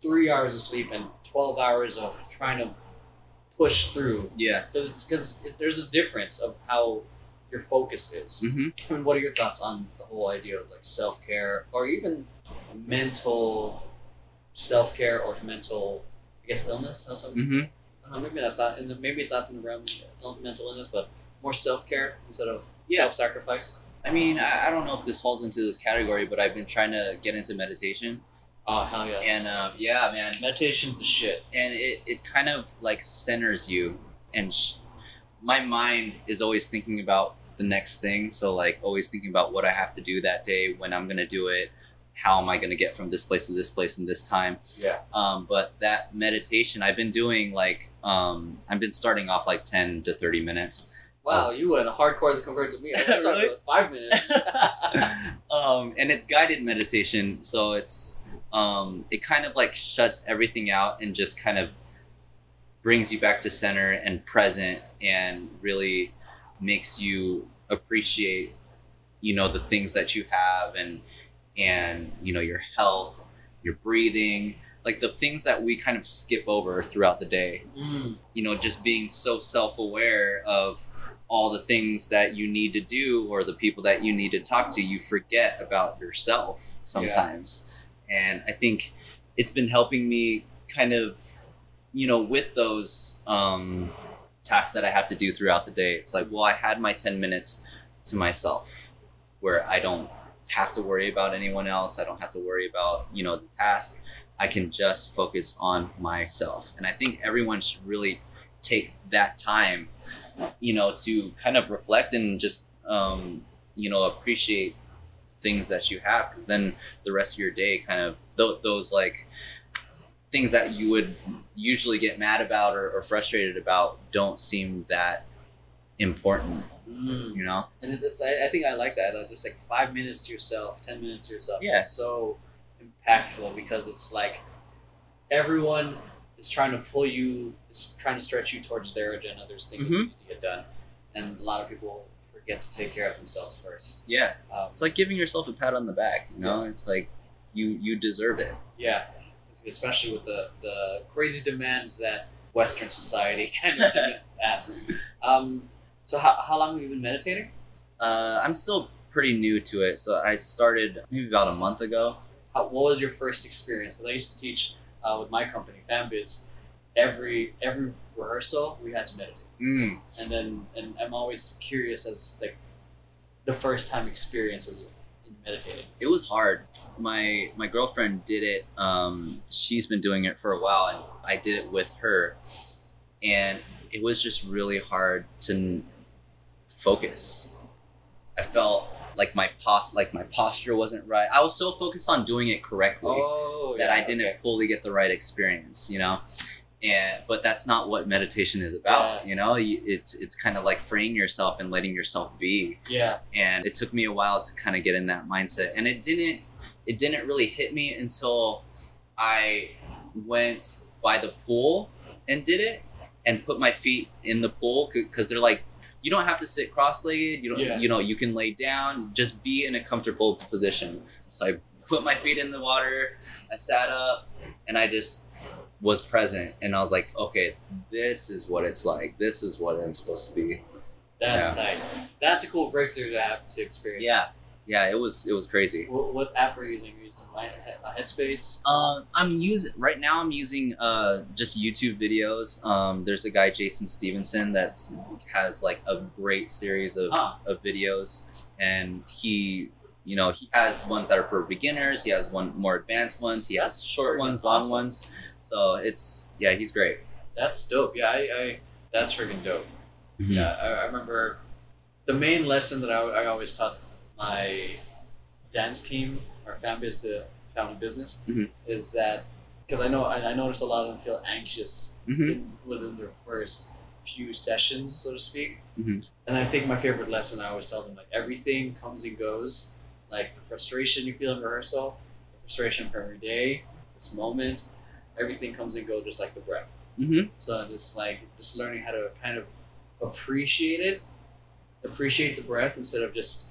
three hours of sleep and twelve hours of trying to push through Yeah. because it's because there's a difference of how your focus is. hmm And what are your thoughts on the whole idea of like self care or even mental self care or mental, I guess, illness? Also, hmm uh, maybe that's not in the, maybe it's not in the realm of mental illness, but more self care instead of Yeah. self sacrifice. I mean, I, I don't know if this falls into this category, but I've been trying to get into meditation, Oh hell yes! and um, yeah, man, meditation's the shit. and it, it kind of like centers you and sh- my mind is always thinking about the next thing so like always thinking about what i have to do that day when i'm going to do it how am i going to get from this place to this place in this time Yeah. um, but that meditation i've been doing like um, i've been starting off like 10 to 30 minutes Wow, you went hardcore compared to me. I started Really? with five minutes. *laughs* um, and it's guided meditation so it's um, it kind of like shuts everything out and just kind of brings you back to center and present and really makes you appreciate you know the things that you have and and you know your health your breathing like the things that we kind of skip over throughout the day. Mm. you know just being so self-aware of all the things that you need to do or the people that you need to talk to you forget about yourself sometimes. And i think it's been helping me kind of you know with those um, tasks that i have to do throughout the day. It's like well i had my 10 minutes to myself where i don't have to worry about anyone else. I don't have to worry about you know the task. I can just focus on myself. And i think everyone should really take that time you know to kind of reflect and just um, you know appreciate things that you have. Because then the rest of your day kind of th- those like things that you would usually get mad about or, or frustrated about don't seem that important Mm. you know And it- it's, I, I think I like that. Uh, just like five minutes to yourself, ten minutes to yourself. Yeah. Is so impactful because it's like everyone is trying to pull you, is trying to stretch you towards their agenda. There's things that Mhm. need to get done, and a lot of people forget to take care of themselves first. yeah Um, it's like giving yourself a pat on the back you know it's like you you deserve it yeah, especially with the the crazy demands that Western society *laughs* kind of *laughs* asks. Um, so how, how long have you been meditating? uh, i'm still pretty new to it so i started maybe about a month ago how, what was your first experience? Because I used to teach uh, with my company, FanBiz. Every every rehearsal, we had to meditate, mm. and then and I'm always curious as like the first time experiences in meditating. it was hard. My my girlfriend did it. Um, she's been doing it for a while, and I did it with her, and it was just really hard to focus. I felt like my pos like my posture wasn't right. I was so focused on doing it correctly Oh, that yeah, I didn't okay. fully get the right experience, you know. And but that's not what meditation is about, Yeah. you know. It's it's kind of like freeing yourself and letting yourself be Yeah, and it took me a while to kind of get in that mindset and it didn't it didn't really hit me until i went by the pool and did it and put my feet in the pool because they're like you don't have to sit cross-legged. You don't Yeah. you know you can lay down. Just be in a comfortable position. So i put my feet in the water. I sat up and i just was present. And i was like okay this is what it's like. This is what i'm supposed to be. That's tight. That's a cool breakthrough to have to experience. yeah yeah, it was it was crazy. What, what app are you using? Are you using my, Headspace? Uh, I'm using right now. I'm using uh, just YouTube videos. Um, there's a guy Jason Stephenson that has like a great series of, Ah. of videos, and he, you know, he has ones that are for beginners. He has one more advanced ones. He has short ones, long awesome. ones. So it's yeah, he's great. That's dope. Yeah, I, I that's freaking dope. Mm-hmm. Yeah, I, I remember the main lesson that I, I always taught my dance team or fan base to family business Mhm. is that because I know I, I noticed a lot of them feel anxious Mhm. in, within their first few sessions, so to speak. Mhm. And I think my favorite lesson I always tell them like everything comes and goes. Like the frustration you feel in rehearsal, the frustration from every day, this moment, everything comes and goes just like the breath. Mm-hmm. So it's like just learning how to kind of appreciate it, appreciate the breath instead of just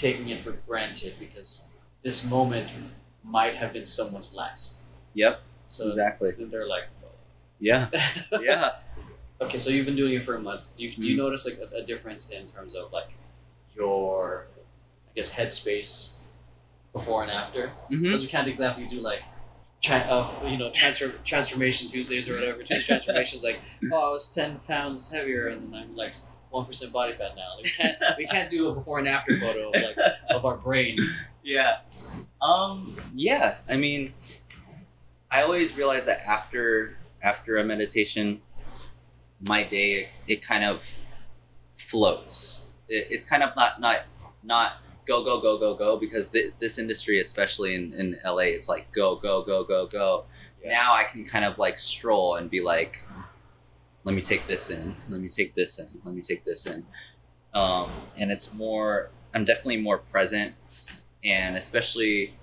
taking it for granted because this moment might have been someone's last. Yep. So Exactly. they're like, Yeah. *laughs* Yeah. okay, so you've been doing it for a month. Do you, do you Mhm. notice like a, a difference in terms of like your, I guess, headspace before and after? Mm-hmm. Because we can't exactly do like, tra- uh, you know, transfer transformation Tuesdays or whatever. *laughs* Transformations like, oh, I was ten pounds heavier, and then I'm like one percent body fat now. Like, we can't we can't do a before and after photo of like of our brain. Yeah. Um. Yeah. I mean, I always realize that after after a meditation, my day it kind of floats. It, it's kind of not not not go go go go go because th- this industry, especially in in LA, it's like go go go go go. Yeah. Now I can kind of like stroll and be like, let me take this in, let me take this in, let me take this in, um, and it's more. I'm definitely more present. And especially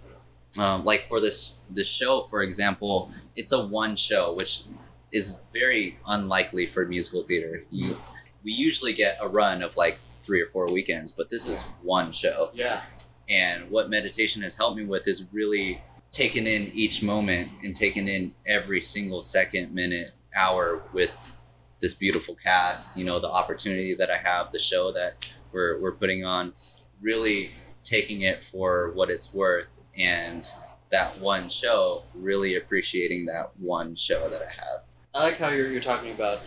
um, like for this this show for example it's a one show which is very unlikely for musical theater. You, we usually get a run of like three or four weekends but this is one show. Yeah, and what meditation has helped me with is really taking in each moment and taking in every single second minute hour with this beautiful cast you know the opportunity that i have the show that we're, we're putting on really taking it for what it's worth and that one show really appreciating that one show that i have I like how you're you're talking about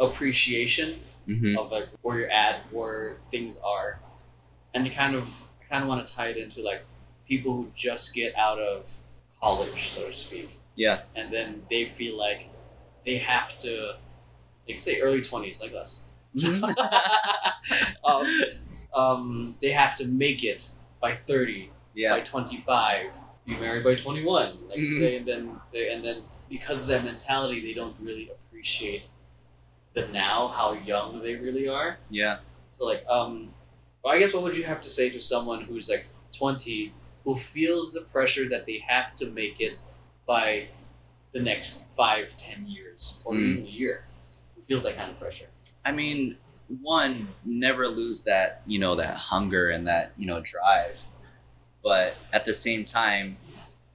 appreciation mm-hmm. of like where you're at, where things are, and you kind of I kind of want to tie it into like people who just get out of college, so to speak. yeah and then they feel like they have to, like say early twenties, like us. Mhm. *laughs* um, um, they have to make it by thirty, yeah by twenty five, be married by twenty one. Like Mhm. they, and then they, and then because of that mentality, they don't really appreciate the now, how young they really are. yeah So like, um, well, I guess what would you have to say to someone who's like twenty, who feels the pressure that they have to make it by the next five, ten years, or Mm. even a year, feels that kind of pressure? I mean, one, never lose that, you know, that hunger and that, you know, drive. But at the same time,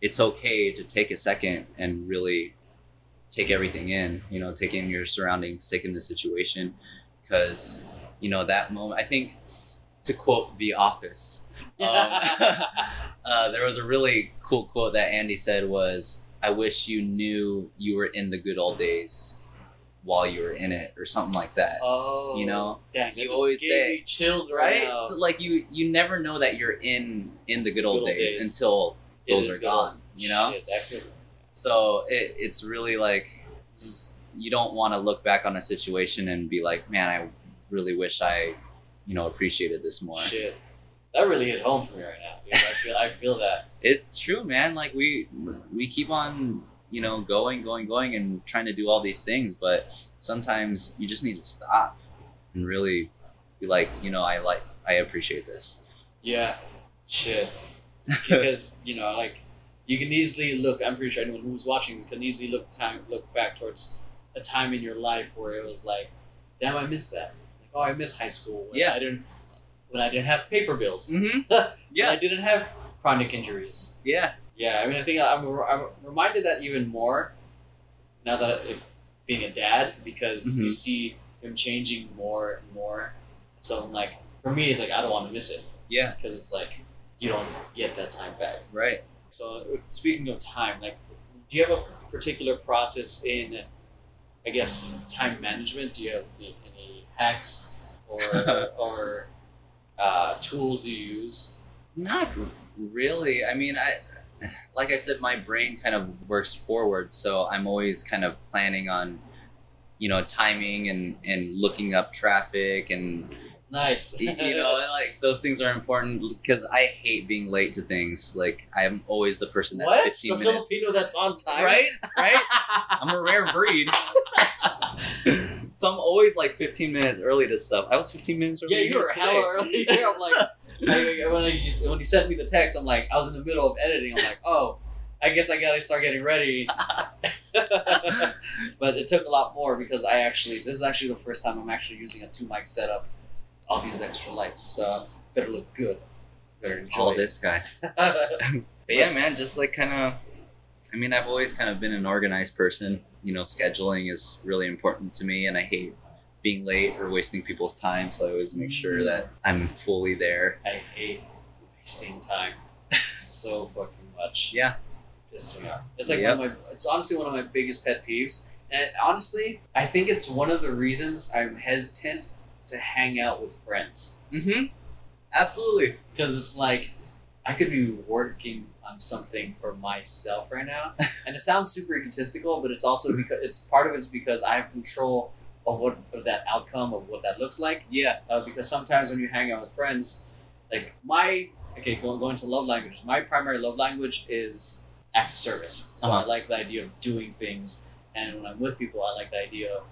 it's okay to take a second and really take everything in, you know, take in your surroundings, take in the situation. Because, you know, that moment, I think, to quote The Office, *laughs* um, *laughs* uh, there was a really cool quote that Andy said was, I wish you knew you were in the good old days while you were in it, or something like that oh, you know dang, you always say- chills right, right so like you you never know that you're in in the good old, Good old days, days. until It those are gone you know Shit, so it, it's really like you don't want to look back on a situation and be like man i really wish i you know appreciated this more shit, that really hit home for me right now. Dude. I feel, I feel that. it's true man like we we keep on you know going going going and trying to do all these things but sometimes you just need to stop and really be like you know i like i appreciate this Yeah, shit. *laughs* because you know, like you can easily look. I'm pretty sure anyone who's watching this can easily look time look back towards a time in your life where it was like, damn, I missed that. Like, oh, I miss high school. When Yeah. I didn't. When I didn't have paper bills. mm-hmm *laughs* When I didn't have chronic injuries. yeah Yeah, I mean, I think I'm, I'm reminded that even more now that it, being a dad because you Mhm. see him changing more and more. So I'm like, for me, it's like I don't want to miss it. Yeah. because it's like you don't get that time back. Right. So speaking of time, like, do you have a particular process in, I guess, time management? Do you have any, any hacks or *laughs* or uh, tools you use? Not really. I mean, I like I said, my brain kind of works forward, so I'm always kind of planning on, you know, timing and and looking up traffic and Nice. you *laughs* know, like those things are important because I hate being late to things. Like I'm always the person that's what? 15 the minutes. Filipino that's on time. Right? Right? *laughs* I'm a rare breed. *laughs* so I'm always like 15 minutes early to stuff. I was 15 minutes early. Yeah, you were hella early. here. I'm like, I, when, I, when you sent me the text, I'm like, I was in the middle of editing. I'm like, oh, I guess I gotta start getting ready. *laughs* but it took a lot more because I actually, this is actually the first time I'm actually using a two mic setup. All these extra lights, so better look good. Better enjoy. Oh, All this guy. *laughs* But yeah, man, just like kind of. I mean, I've always kind of been an organized person. You know, scheduling is really important to me, and I hate being late or wasting people's time. So I always make sure that I'm fully there. I hate wasting time *laughs* so fucking much. Yeah. Pisses me off. It's like Yep. one of my. It's honestly one of my biggest pet peeves, and honestly, I think it's one of the reasons I'm hesitant to hang out with friends Mm-hmm. Absolutely. because it's like I could be working on something for myself right now, *laughs* and it sounds super egotistical, but it's also because it's part of it's because I have control of what of that outcome of what that looks like. Yeah. uh, because sometimes when you hang out with friends, like my okay, going going to love languages. My primary love language is acts of service. So I Uh-huh. like the idea of doing things, and when I'm with people, I like the idea of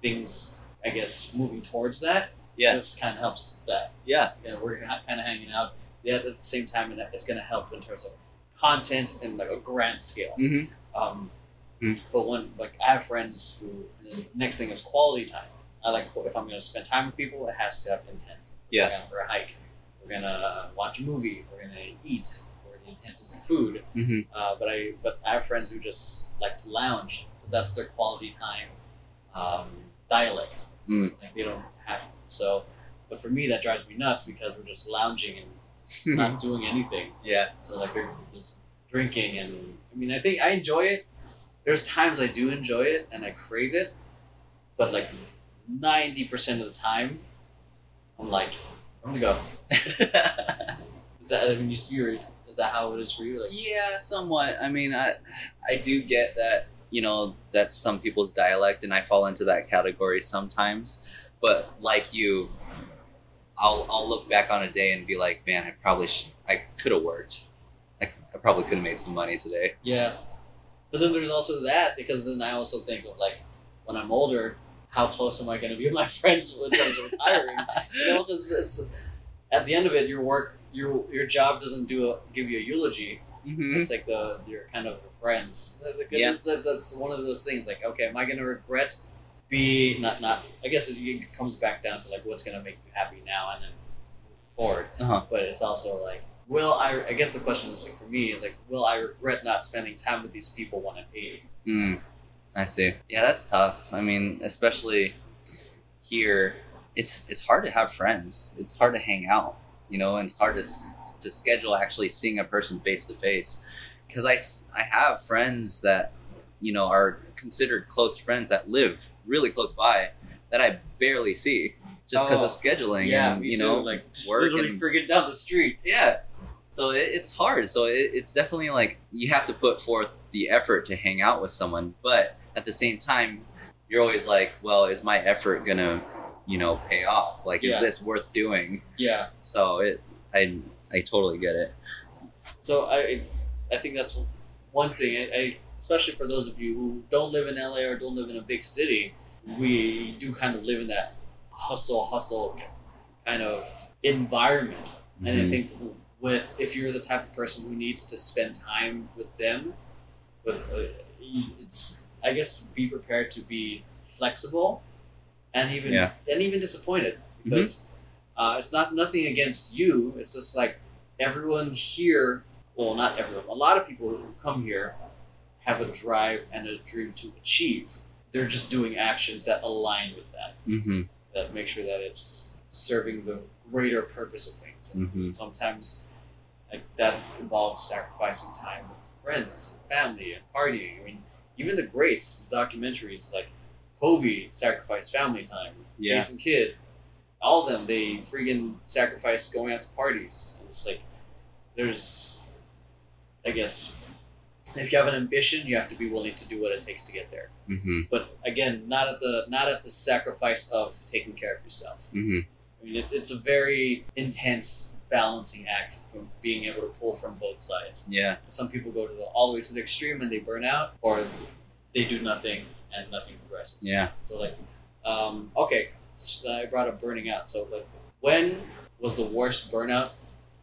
things. I guess moving towards that. Yes. This kind of helps that. Yeah. You know, we're kind of hanging out. Yeah, at the same time, and it's going to help in terms of content and like a grand scale. Mm-hmm. Um, Mm. But when like I have friends who the next thing is quality time. I like if I'm going to spend time with people, it has to have intent. Yeah. We're going for a hike. We're gonna watch a movie. We're gonna eat. Where the intent is the food. Mm-hmm. Uh, but I but I have friends who just like to lounge because that's their quality time um, dialect. Mm. Like they don't have so. But for me, that drives me nuts because we're just lounging and *laughs* not doing anything. yeah. So like they're just drinking and I mean I think I enjoy it. There's times I do enjoy it and I crave it, but like ninety percent of the time, I'm like, I'm gonna go. *laughs* Is that I mean you, you're is that how it is for you? Like Yeah, somewhat. I mean, I I do get that you know that's some people's dialect, and I fall into that category sometimes. But like you, I'll I'll look back on a day and be like, man, I probably sh- I could have worked. I, I probably could have made some money today. yeah, but then there's also that because then I also think of like when I'm older, how close am I going to be with my *laughs* friends in terms of retiring? you know, because it's at the end of it, your work, your your job doesn't do a, give you a eulogy. Mm-hmm. It's like the your kind of friends. Yeah. it's, it's, that's one of those things. Like, okay, am I going to regret? Be not not. I guess it, it comes back down to like what's going to make you happy now and then forward. Uh-huh. But it's also like, will I? I guess the question is like for me is like, will I regret not spending time with these people when I'm eighty? Mm, I see. Yeah, that's tough. I mean, especially here, it's it's hard to have friends. It's hard to hang out, you know, and it's hard to to schedule actually seeing a person face to face. Because I I have friends that you know are considered close friends that live really close by that I barely see just because Oh, of scheduling yeah, and you too. know like just work literally and- freaking down the street. yeah. So it, it's hard. So it, it's definitely like you have to put forth the effort to hang out with someone, but at the same time, you're always like, well, is my effort gonna, you know, pay off? Like, is this worth doing? Yeah. So it, I, I totally get it. So I, I think that's one thing. I, I especially for those of you who don't live in LA or don't live in a big city, we do kind of live in that hustle, hustle kind of environment. And I Mhm. think with if you're the type of person who needs to spend time with them, with uh, it's I guess be prepared to be flexible, and even Yeah. and even disappointed because uh, it's not nothing against you. It's just like everyone here. Well, not everyone. A lot of people who come here have a drive and a dream to achieve. They're just doing actions that align with that Mm-hmm. that make sure that it's serving the greater purpose of things. And hmm sometimes like that involves sacrificing time with friends and family and partying. I mean, even the greats, documentaries like Kobe sacrificed family time. Yeah. Jason Kidd, all of them, they freaking sacrificed going out to parties. And it's like there's, I guess, if you have an ambition, you have to be willing to do what it takes to get there. hmm But again, not at the not at the sacrifice of taking care of yourself. hmm I mean, it's, it's a very intense balancing act from being able to pull from both sides. Yeah. Some people go to the all the way to the extreme and they burn out, or they do nothing and nothing progresses. Yeah. So like, um, okay, so I brought up burning out. So like, when was the worst burnout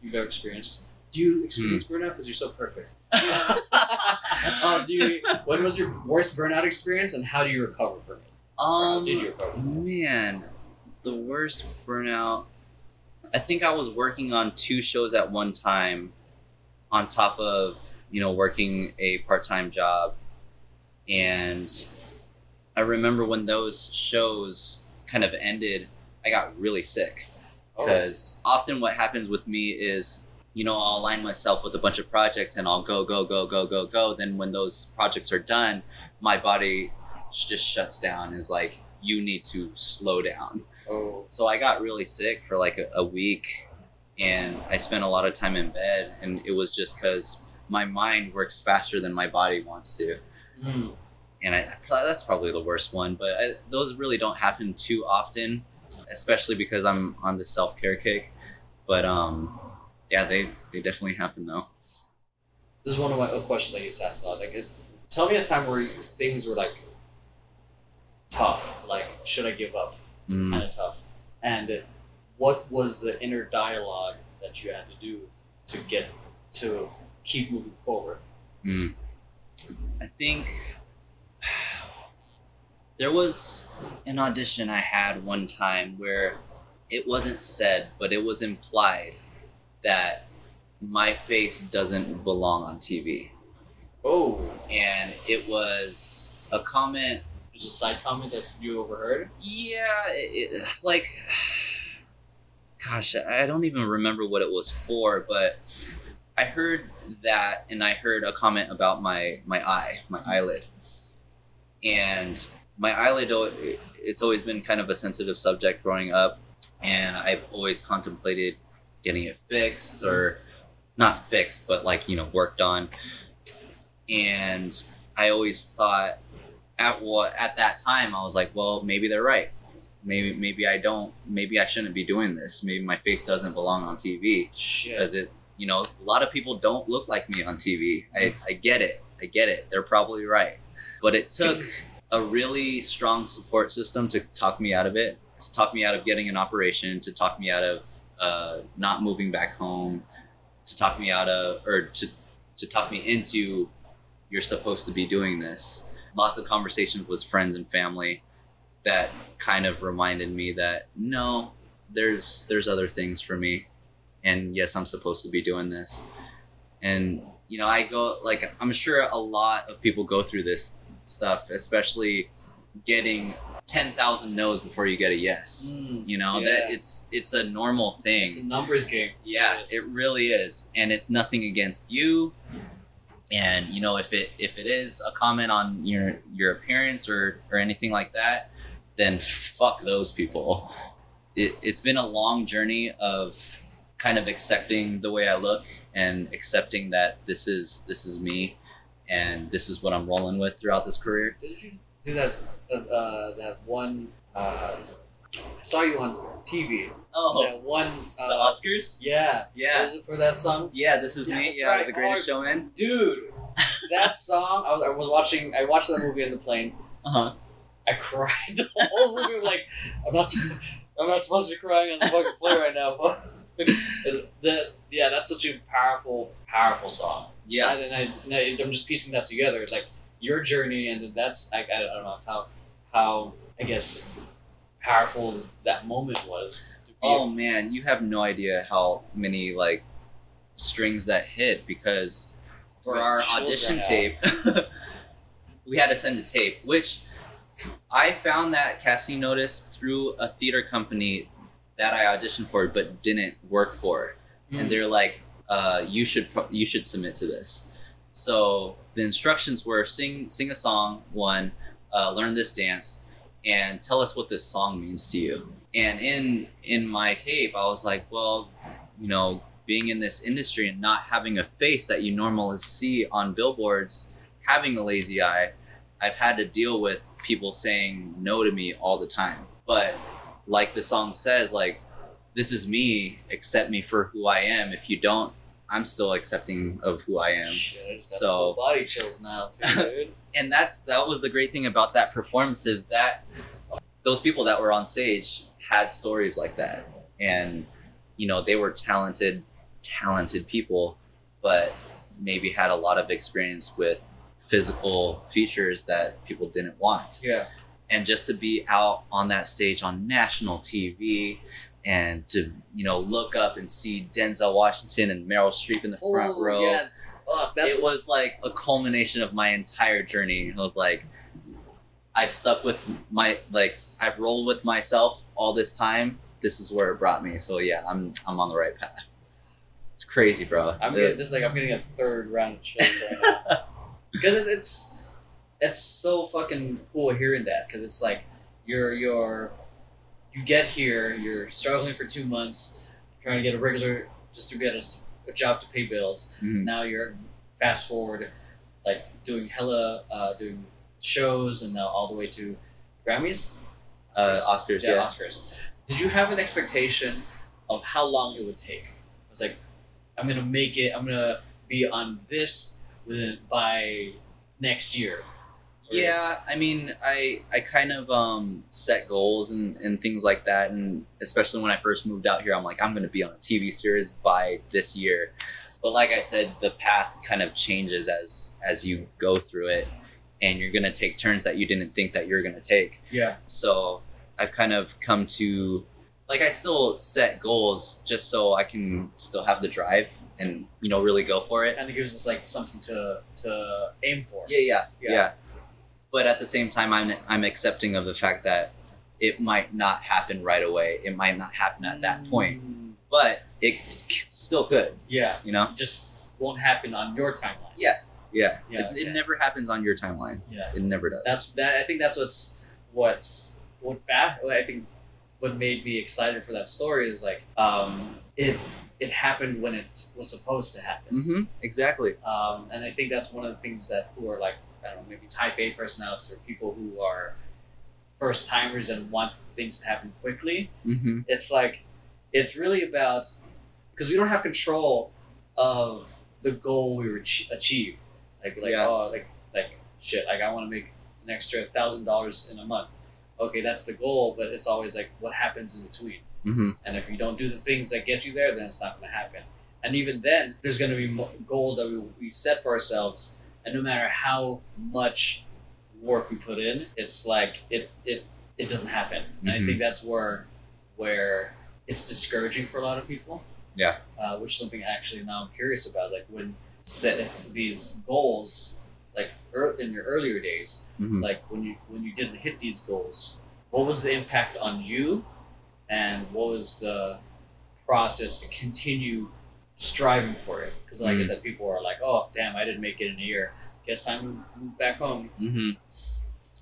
you've ever experienced? Do you Hmm. experience burnout because you're so perfect? uh, *laughs* *laughs* do you, when was your worst burnout experience, and how do you recover from it? Um, did you recover? man, the worst burnout. I think I was working on two shows at one time, on top of you know working a part-time job, and I remember when those shows kind of ended, I got really sick. Oh, because often what happens with me is you know i'll align myself with a bunch of projects and i'll go go go go go go. Then when those projects are done my body just shuts down is like you need to slow down oh, so i got really sick for like a, a week and i spent a lot of time in bed and it was just because my mind works faster than my body wants to mm. and I, that's probably the worst one. But I, those really don't happen too often, especially because I'm on the self care kick. But um, yeah, they they definitely happen though. This is one of my questions I used to ask a lot. Like, it, tell me a time where things were like tough. Like, should I give up? Mm. Kind of tough. And uh, what was the inner dialogue that you had to do to get to keep moving forward? Mm. I think there was an audition I had one time where it wasn't said, but it was implied that my face doesn't belong on TV. Oh, And it was a comment there's a side comment that you overheard. Yeah, it, it- like, gosh, I don't even remember what it was for, but I heard that, and I heard a comment about my my eye, my mm-hmm. eyelid, and my eyelid. It's always been kind of a sensitive subject growing up, and I've always contemplated getting it fixed or not fixed, but like you know worked on, and I always thought at what at that time I was like, well, maybe they're right. Maybe maybe I don't. Maybe I shouldn't be doing this. Maybe my face doesn't belong on TV Shit. because it. You know, a lot of people don't look like me on TV. I, I get it. I get it. They're probably right. But it took a really strong support system to talk me out of it, to talk me out of getting an operation, to talk me out of uh, not moving back home, to talk me out of, or to, to talk me into, you're supposed to be doing this. Lots of conversations with friends and family that kind of reminded me that no, there's there's other things for me, and yes, I'm supposed to be doing this. And you know, I go like I'm sure a lot of people go through this stuff, especially getting ten thousand no's before you get a yes. Mm, You know yeah. that it's it's a normal thing. It's a numbers game. Yeah, Yes. it really is, and it's nothing against you. And you know, if it if it is a comment on your your appearance or or anything like that, then fuck those people. It, it's been a long journey of kind of accepting the way I look and accepting that this is this is me, and this is what I'm rolling with throughout this career. Did you do that? Uh, that one. Uh, I saw you on TV. Oh, That one. the Uh, Oscars. yeah. Yeah. Was it for that song? Yeah, this is Yeah, me. Yeah, right. the greatest Oh, showman. Dude, that *laughs* song. I was, I was watching. I watched that movie on the plane. Uh huh. I cried the whole movie. Like, I'm not. I'm not supposed to be crying on the fucking plane right now. But *laughs* the, yeah, that's such a powerful, powerful song. Yeah. And, I, and I, I'm just piecing that together. It's like your journey, and that's I, I don't know how how I guess powerful that moment was. Oh man, you have no idea how many like strings that hit because for our audition tape, *laughs* we had to send a tape, which I found that casting notice through a theater company that I auditioned for but didn't work for, Mm. and they're like, uh, "You should pro- you should submit to this." So the instructions were sing sing a song one, uh, learn this dance, and tell us what this song means to you. And in in my tape, I was like, well, you know, being in this industry and not having a face that you normally see on billboards, having a lazy eye, I've had to deal with people saying no to me all the time. But like the song says, like this is me, accept me for who I am. If you don't, I'm still accepting of who I am. Shit, I So- body chills now, *laughs* too, dude. and that's that was the great thing about that performance is that those people that were on stage had stories like that and you know they were talented talented people but maybe had a lot of experience with physical features that people didn't want yeah. and just to be out on that stage on national TV and to you know look up and see Denzel Washington and Meryl Streep in the front Oh, row Yeah. Oh, that's it was like a culmination of my entire journey. It was like I've stuck with my like I've rolled with myself all this time. This is where it brought me. So yeah, I'm I'm on the right path. It's crazy, bro. I'm The- getting this like I'm getting a third round of chills right now *laughs* because it's it's so fucking cool hearing that because it's like you're you're you get here you're struggling for two months trying to get a regular just to get a, a job to pay bills Mhm. now you're fast forward like doing hella uh, doing shows and now all the way to Grammys uh, Oscars, yeah, yeah. Oscars. Did you have an expectation of how long it would take? I was like, I'm gonna make it. I'm gonna be on this within by next year. Yeah, I mean, I I kind of um, set goals and, and things like that, and especially when I first moved out here, I'm like, I'm going to be on a TV series by this year. But like I said, the path kind of changes as as you go through it, and you're going to take turns that you didn't think that you're going to take. Yeah. So I've kind of come to like I still set goals just so I can still have the drive and you know really go for it. And it gives us like something to to aim for. Yeah, yeah, Yeah. yeah, But at the same time, I'm I'm accepting of the fact that it might not happen right away. It might not happen at that point, Mm, but it still could. Yeah. You know? It just won't happen on your timeline. Yeah. Yeah. Yeah, it, it never happens on your timeline. Yeah. It never does. That's that. I think that's what's what's what what I think what made me excited for that story is like um, it it happened when it was supposed to happen. mm-hmm. Exactly. Um, and I think that's one of the things that who are like I don't know maybe type A personalities or people who are first timers and want things to happen quickly. Mm-hmm. It's like it's really about because we don't have control of the goal we ach- achieve. Like like Yeah. oh like like shit like I want to make an extra thousand dollars in a month. Okay, that's the goal, but it's always like what happens in between. Mm-hmm. And if you don't do the things that get you there, then it's not going to happen. And even then, there's going to be goals that we, we set for ourselves, and no matter how much work we put in, it's like it it it doesn't happen. And I Mhm. think that's where where it's discouraging for a lot of people. Yeah. Uh, which is something actually now I'm curious about. Like when set these goals, like ear in your earlier days, Mm-hmm. like when you when you didn't hit these goals what was the impact on you and what was the process to continue striving for it because like i Mm. said people are like oh damn i didn't make it in a year guess time to move back home Mm-hmm.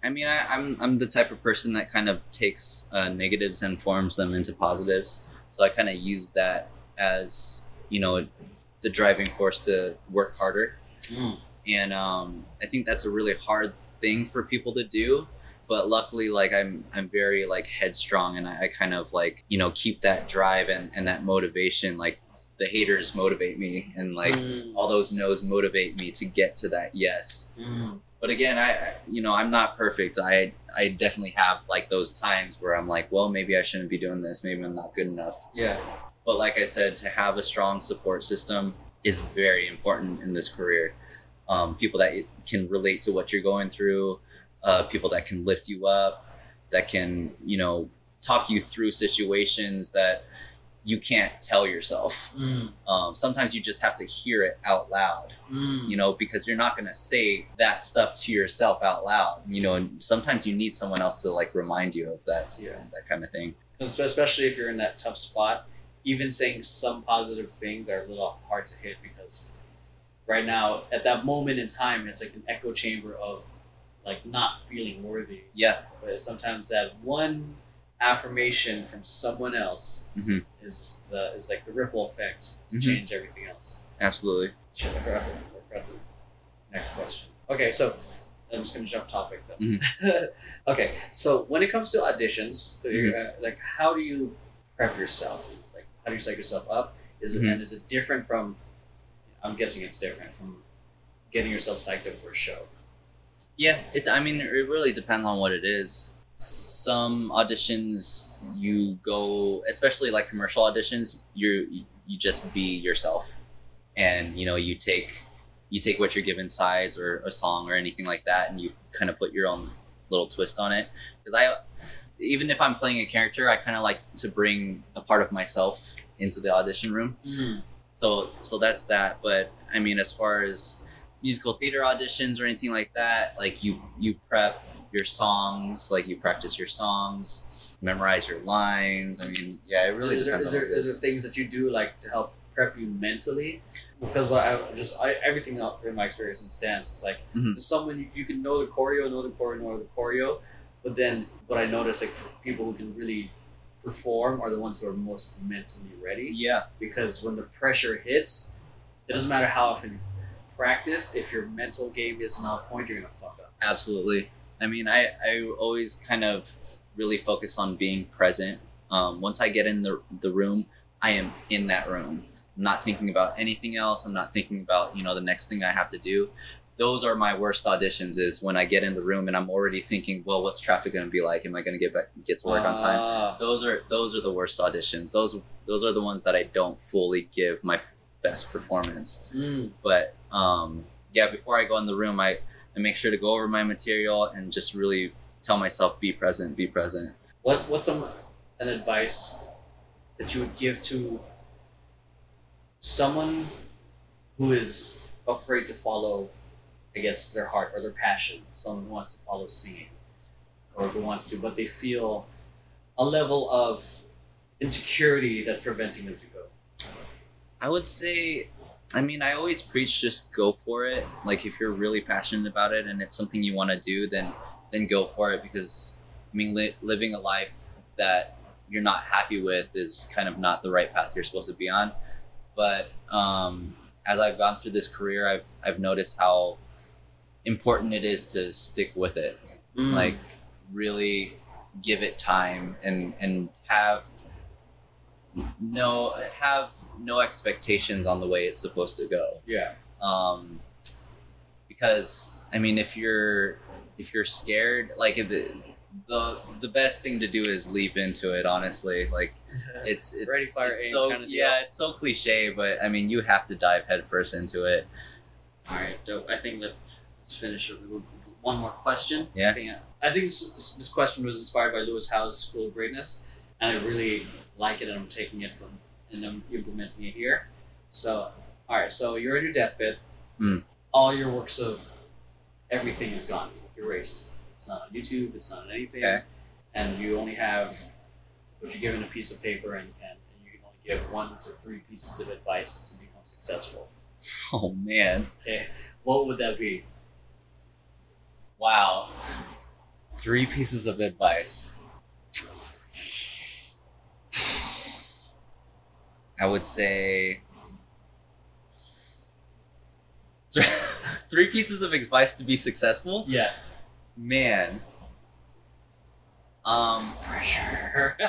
I mean, I, I'm I'm the type of person that kind of takes uh, negatives and forms them into positives. So I kind of use that as you know the driving force to work harder. and um, I think that's a really hard thing for people to do. But luckily, like I'm, I'm very like headstrong, and I, I kind of like you know keep that drive and, and that motivation. Like the haters motivate me, and like Mm. all those no's motivate me to get to that yes. Mm. But again, I, you know I'm not perfect. I I definitely have like those times where I'm like, well, maybe I shouldn't be doing this. Maybe I'm not good enough. yeah But like I said, to have a strong support system is very important in this career. Um, people that can relate to what you're going through, uh, people that can lift you up, that can, you know, talk you through situations that you can't tell yourself. Mm. Um, sometimes you just have to hear it out loud, Mm. you know, because you're not going to say that stuff to yourself out loud, you know, and sometimes you need someone else to like remind you of that, Yeah. that kind of thing. especially if you're in that tough spot. Even saying some positive things are a little hard to hit because right now, at that moment in time, it's like an echo chamber of like not feeling worthy. Yeah. But sometimes that one affirmation from someone else Mhm. is the is like the ripple effect to Mhm. change everything else. Absolutely. Shit, I forgot, I the next question. Okay, so I'm just gonna jump topic then. *laughs* okay, so when it comes to auditions, so you're, uh, like how do you prep yourself? Like how do you psych yourself up? Is it Mhm. and is it different from? I'm guessing it's different from getting yourself psyched up for a show. Yeah, it. I mean, it really depends on what it is. Some auditions you go, especially like commercial auditions, you you just be yourself, and you know you take you take what you're given sides or a song or anything like that, and you kind of put your own little twist on it. Because I, even if I'm playing a character, I kind of like to bring a part of myself into the audition room. Mm-hmm. So so that's that. But i mean as far as musical theater auditions or anything like that like you you prep your songs like you practice your songs memorize your lines i mean yeah it really is there, depends is there, what it is there things that you do like to help prep you mentally? Because what I just I, everything out in my experience is dance. is like Mhm. someone you, you can know the choreo, know the choreo, know the choreo, but then what I notice like people who can really perform are the ones who are most mentally ready. yeah Because when the pressure hits, it doesn't matter how often you've practiced. If your mental game isn't on point, you're gonna fuck up. absolutely i mean i i always kind of really focus on being present. Um, once i get in the, the room i am in that room. I'm not thinking about anything else. I'm not thinking about you know the next thing i have to do. Those are my worst auditions is when i get in the room and i'm already thinking well what's traffic going to be like? Am i going to get back get to work on time? Ah. those are those are the worst auditions. Those those are the ones that i don't fully give my best performance. Mm. but um, yeah before i go in the room I, I make sure to go over my material and just really tell myself be present be present What what's some an advice that you would give to someone who is afraid to follow, I guess, their heart or their passion? Someone who wants to follow singing, or who wants to, but they feel a level of insecurity that's preventing them to go. i would say i mean i always preach just go for it. Like if you're really passionate about it and it's something you want to do then then go for it because i mean li- living a life that you're not happy with is kind of not the right path you're supposed to be on. But um, as I've gone through this career, I've I've noticed how important it is to stick with it. Like really give it time and and have no have no expectations on the way it's supposed to go. yeah, Um, because I mean, if you're if you're scared, like if the the the best thing to do is leap into it. Honestly, like *laughs* it's it's, Ready, fire, it's so kinda yeah, it's so cliche, but I mean, you have to dive headfirst into it. All right, dope. I think that let's finish it with one more question. Yeah. I think, I think this, this question was inspired by Lewis Howes' School of Greatness, and I really like it, and I'm taking it from and I'm implementing it here. So, all right, so you're in your deathbed. Mm. All your works of everything is gone, erased. It's not on YouTube. It's not on anything. Okay. And you only have what you're given a piece of paper, and, and, and you can only give one to three pieces of advice to become successful. *laughs* Oh man, Okay, what would that be? wow! Three pieces of advice. I would say *laughs* three pieces of advice to be successful. Yeah. Man. Um, Pressure. *laughs*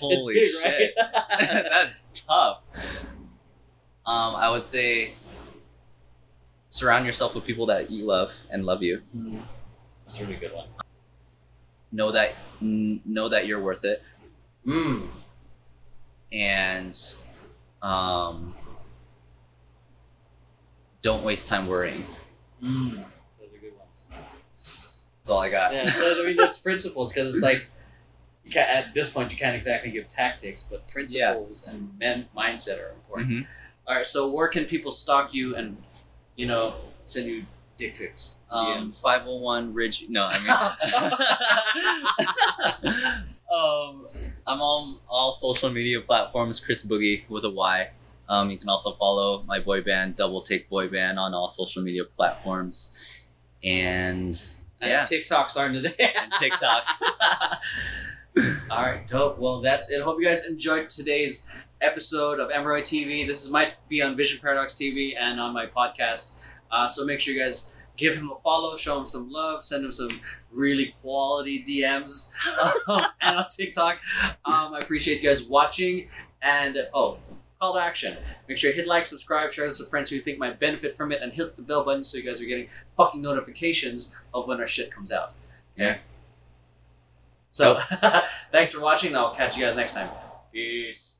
Holy big, shit. right? *laughs* that's tough. Um, I would say surround yourself with people that you love and love you. Mm. That's a really good one. Know that n- know that you're worth it, Mm. And um, don't waste time worrying. Mm. Those are good ones. That's all I got. Yeah, I mean that's *laughs* principles because it's like you can't at this point you can't exactly give tactics, but principles and men mindset are important. Mhm. All right, so where can people stalk you and, you know, send you dick pics? Um, DMs? 501 Ridge. No, I mean. *laughs* *laughs* um, I'm on all social media platforms, Chris Boogie with a Y. Um, you can also follow my boy band, Double Take Boy Band, on all social media platforms. And yeah. *laughs* And. TikTok starting today. and TikTok. All right, dope. Well, that's it. Hope you guys enjoyed today's episode of Emeroy TV. This is, might be on Vision Paradox TV and on my podcast. Uh, so make sure you guys give him a follow, show him some love, send him some really quality DMs, *laughs* um, and on TikTok. Um, I appreciate you guys watching. And oh, call to action. Make sure you hit like, subscribe, share this with friends who you think might benefit from it, and hit the bell button so you guys are getting fucking notifications of when our shit comes out. Yeah. So, *laughs* thanks for watching, and I'll catch you guys next time. Peace.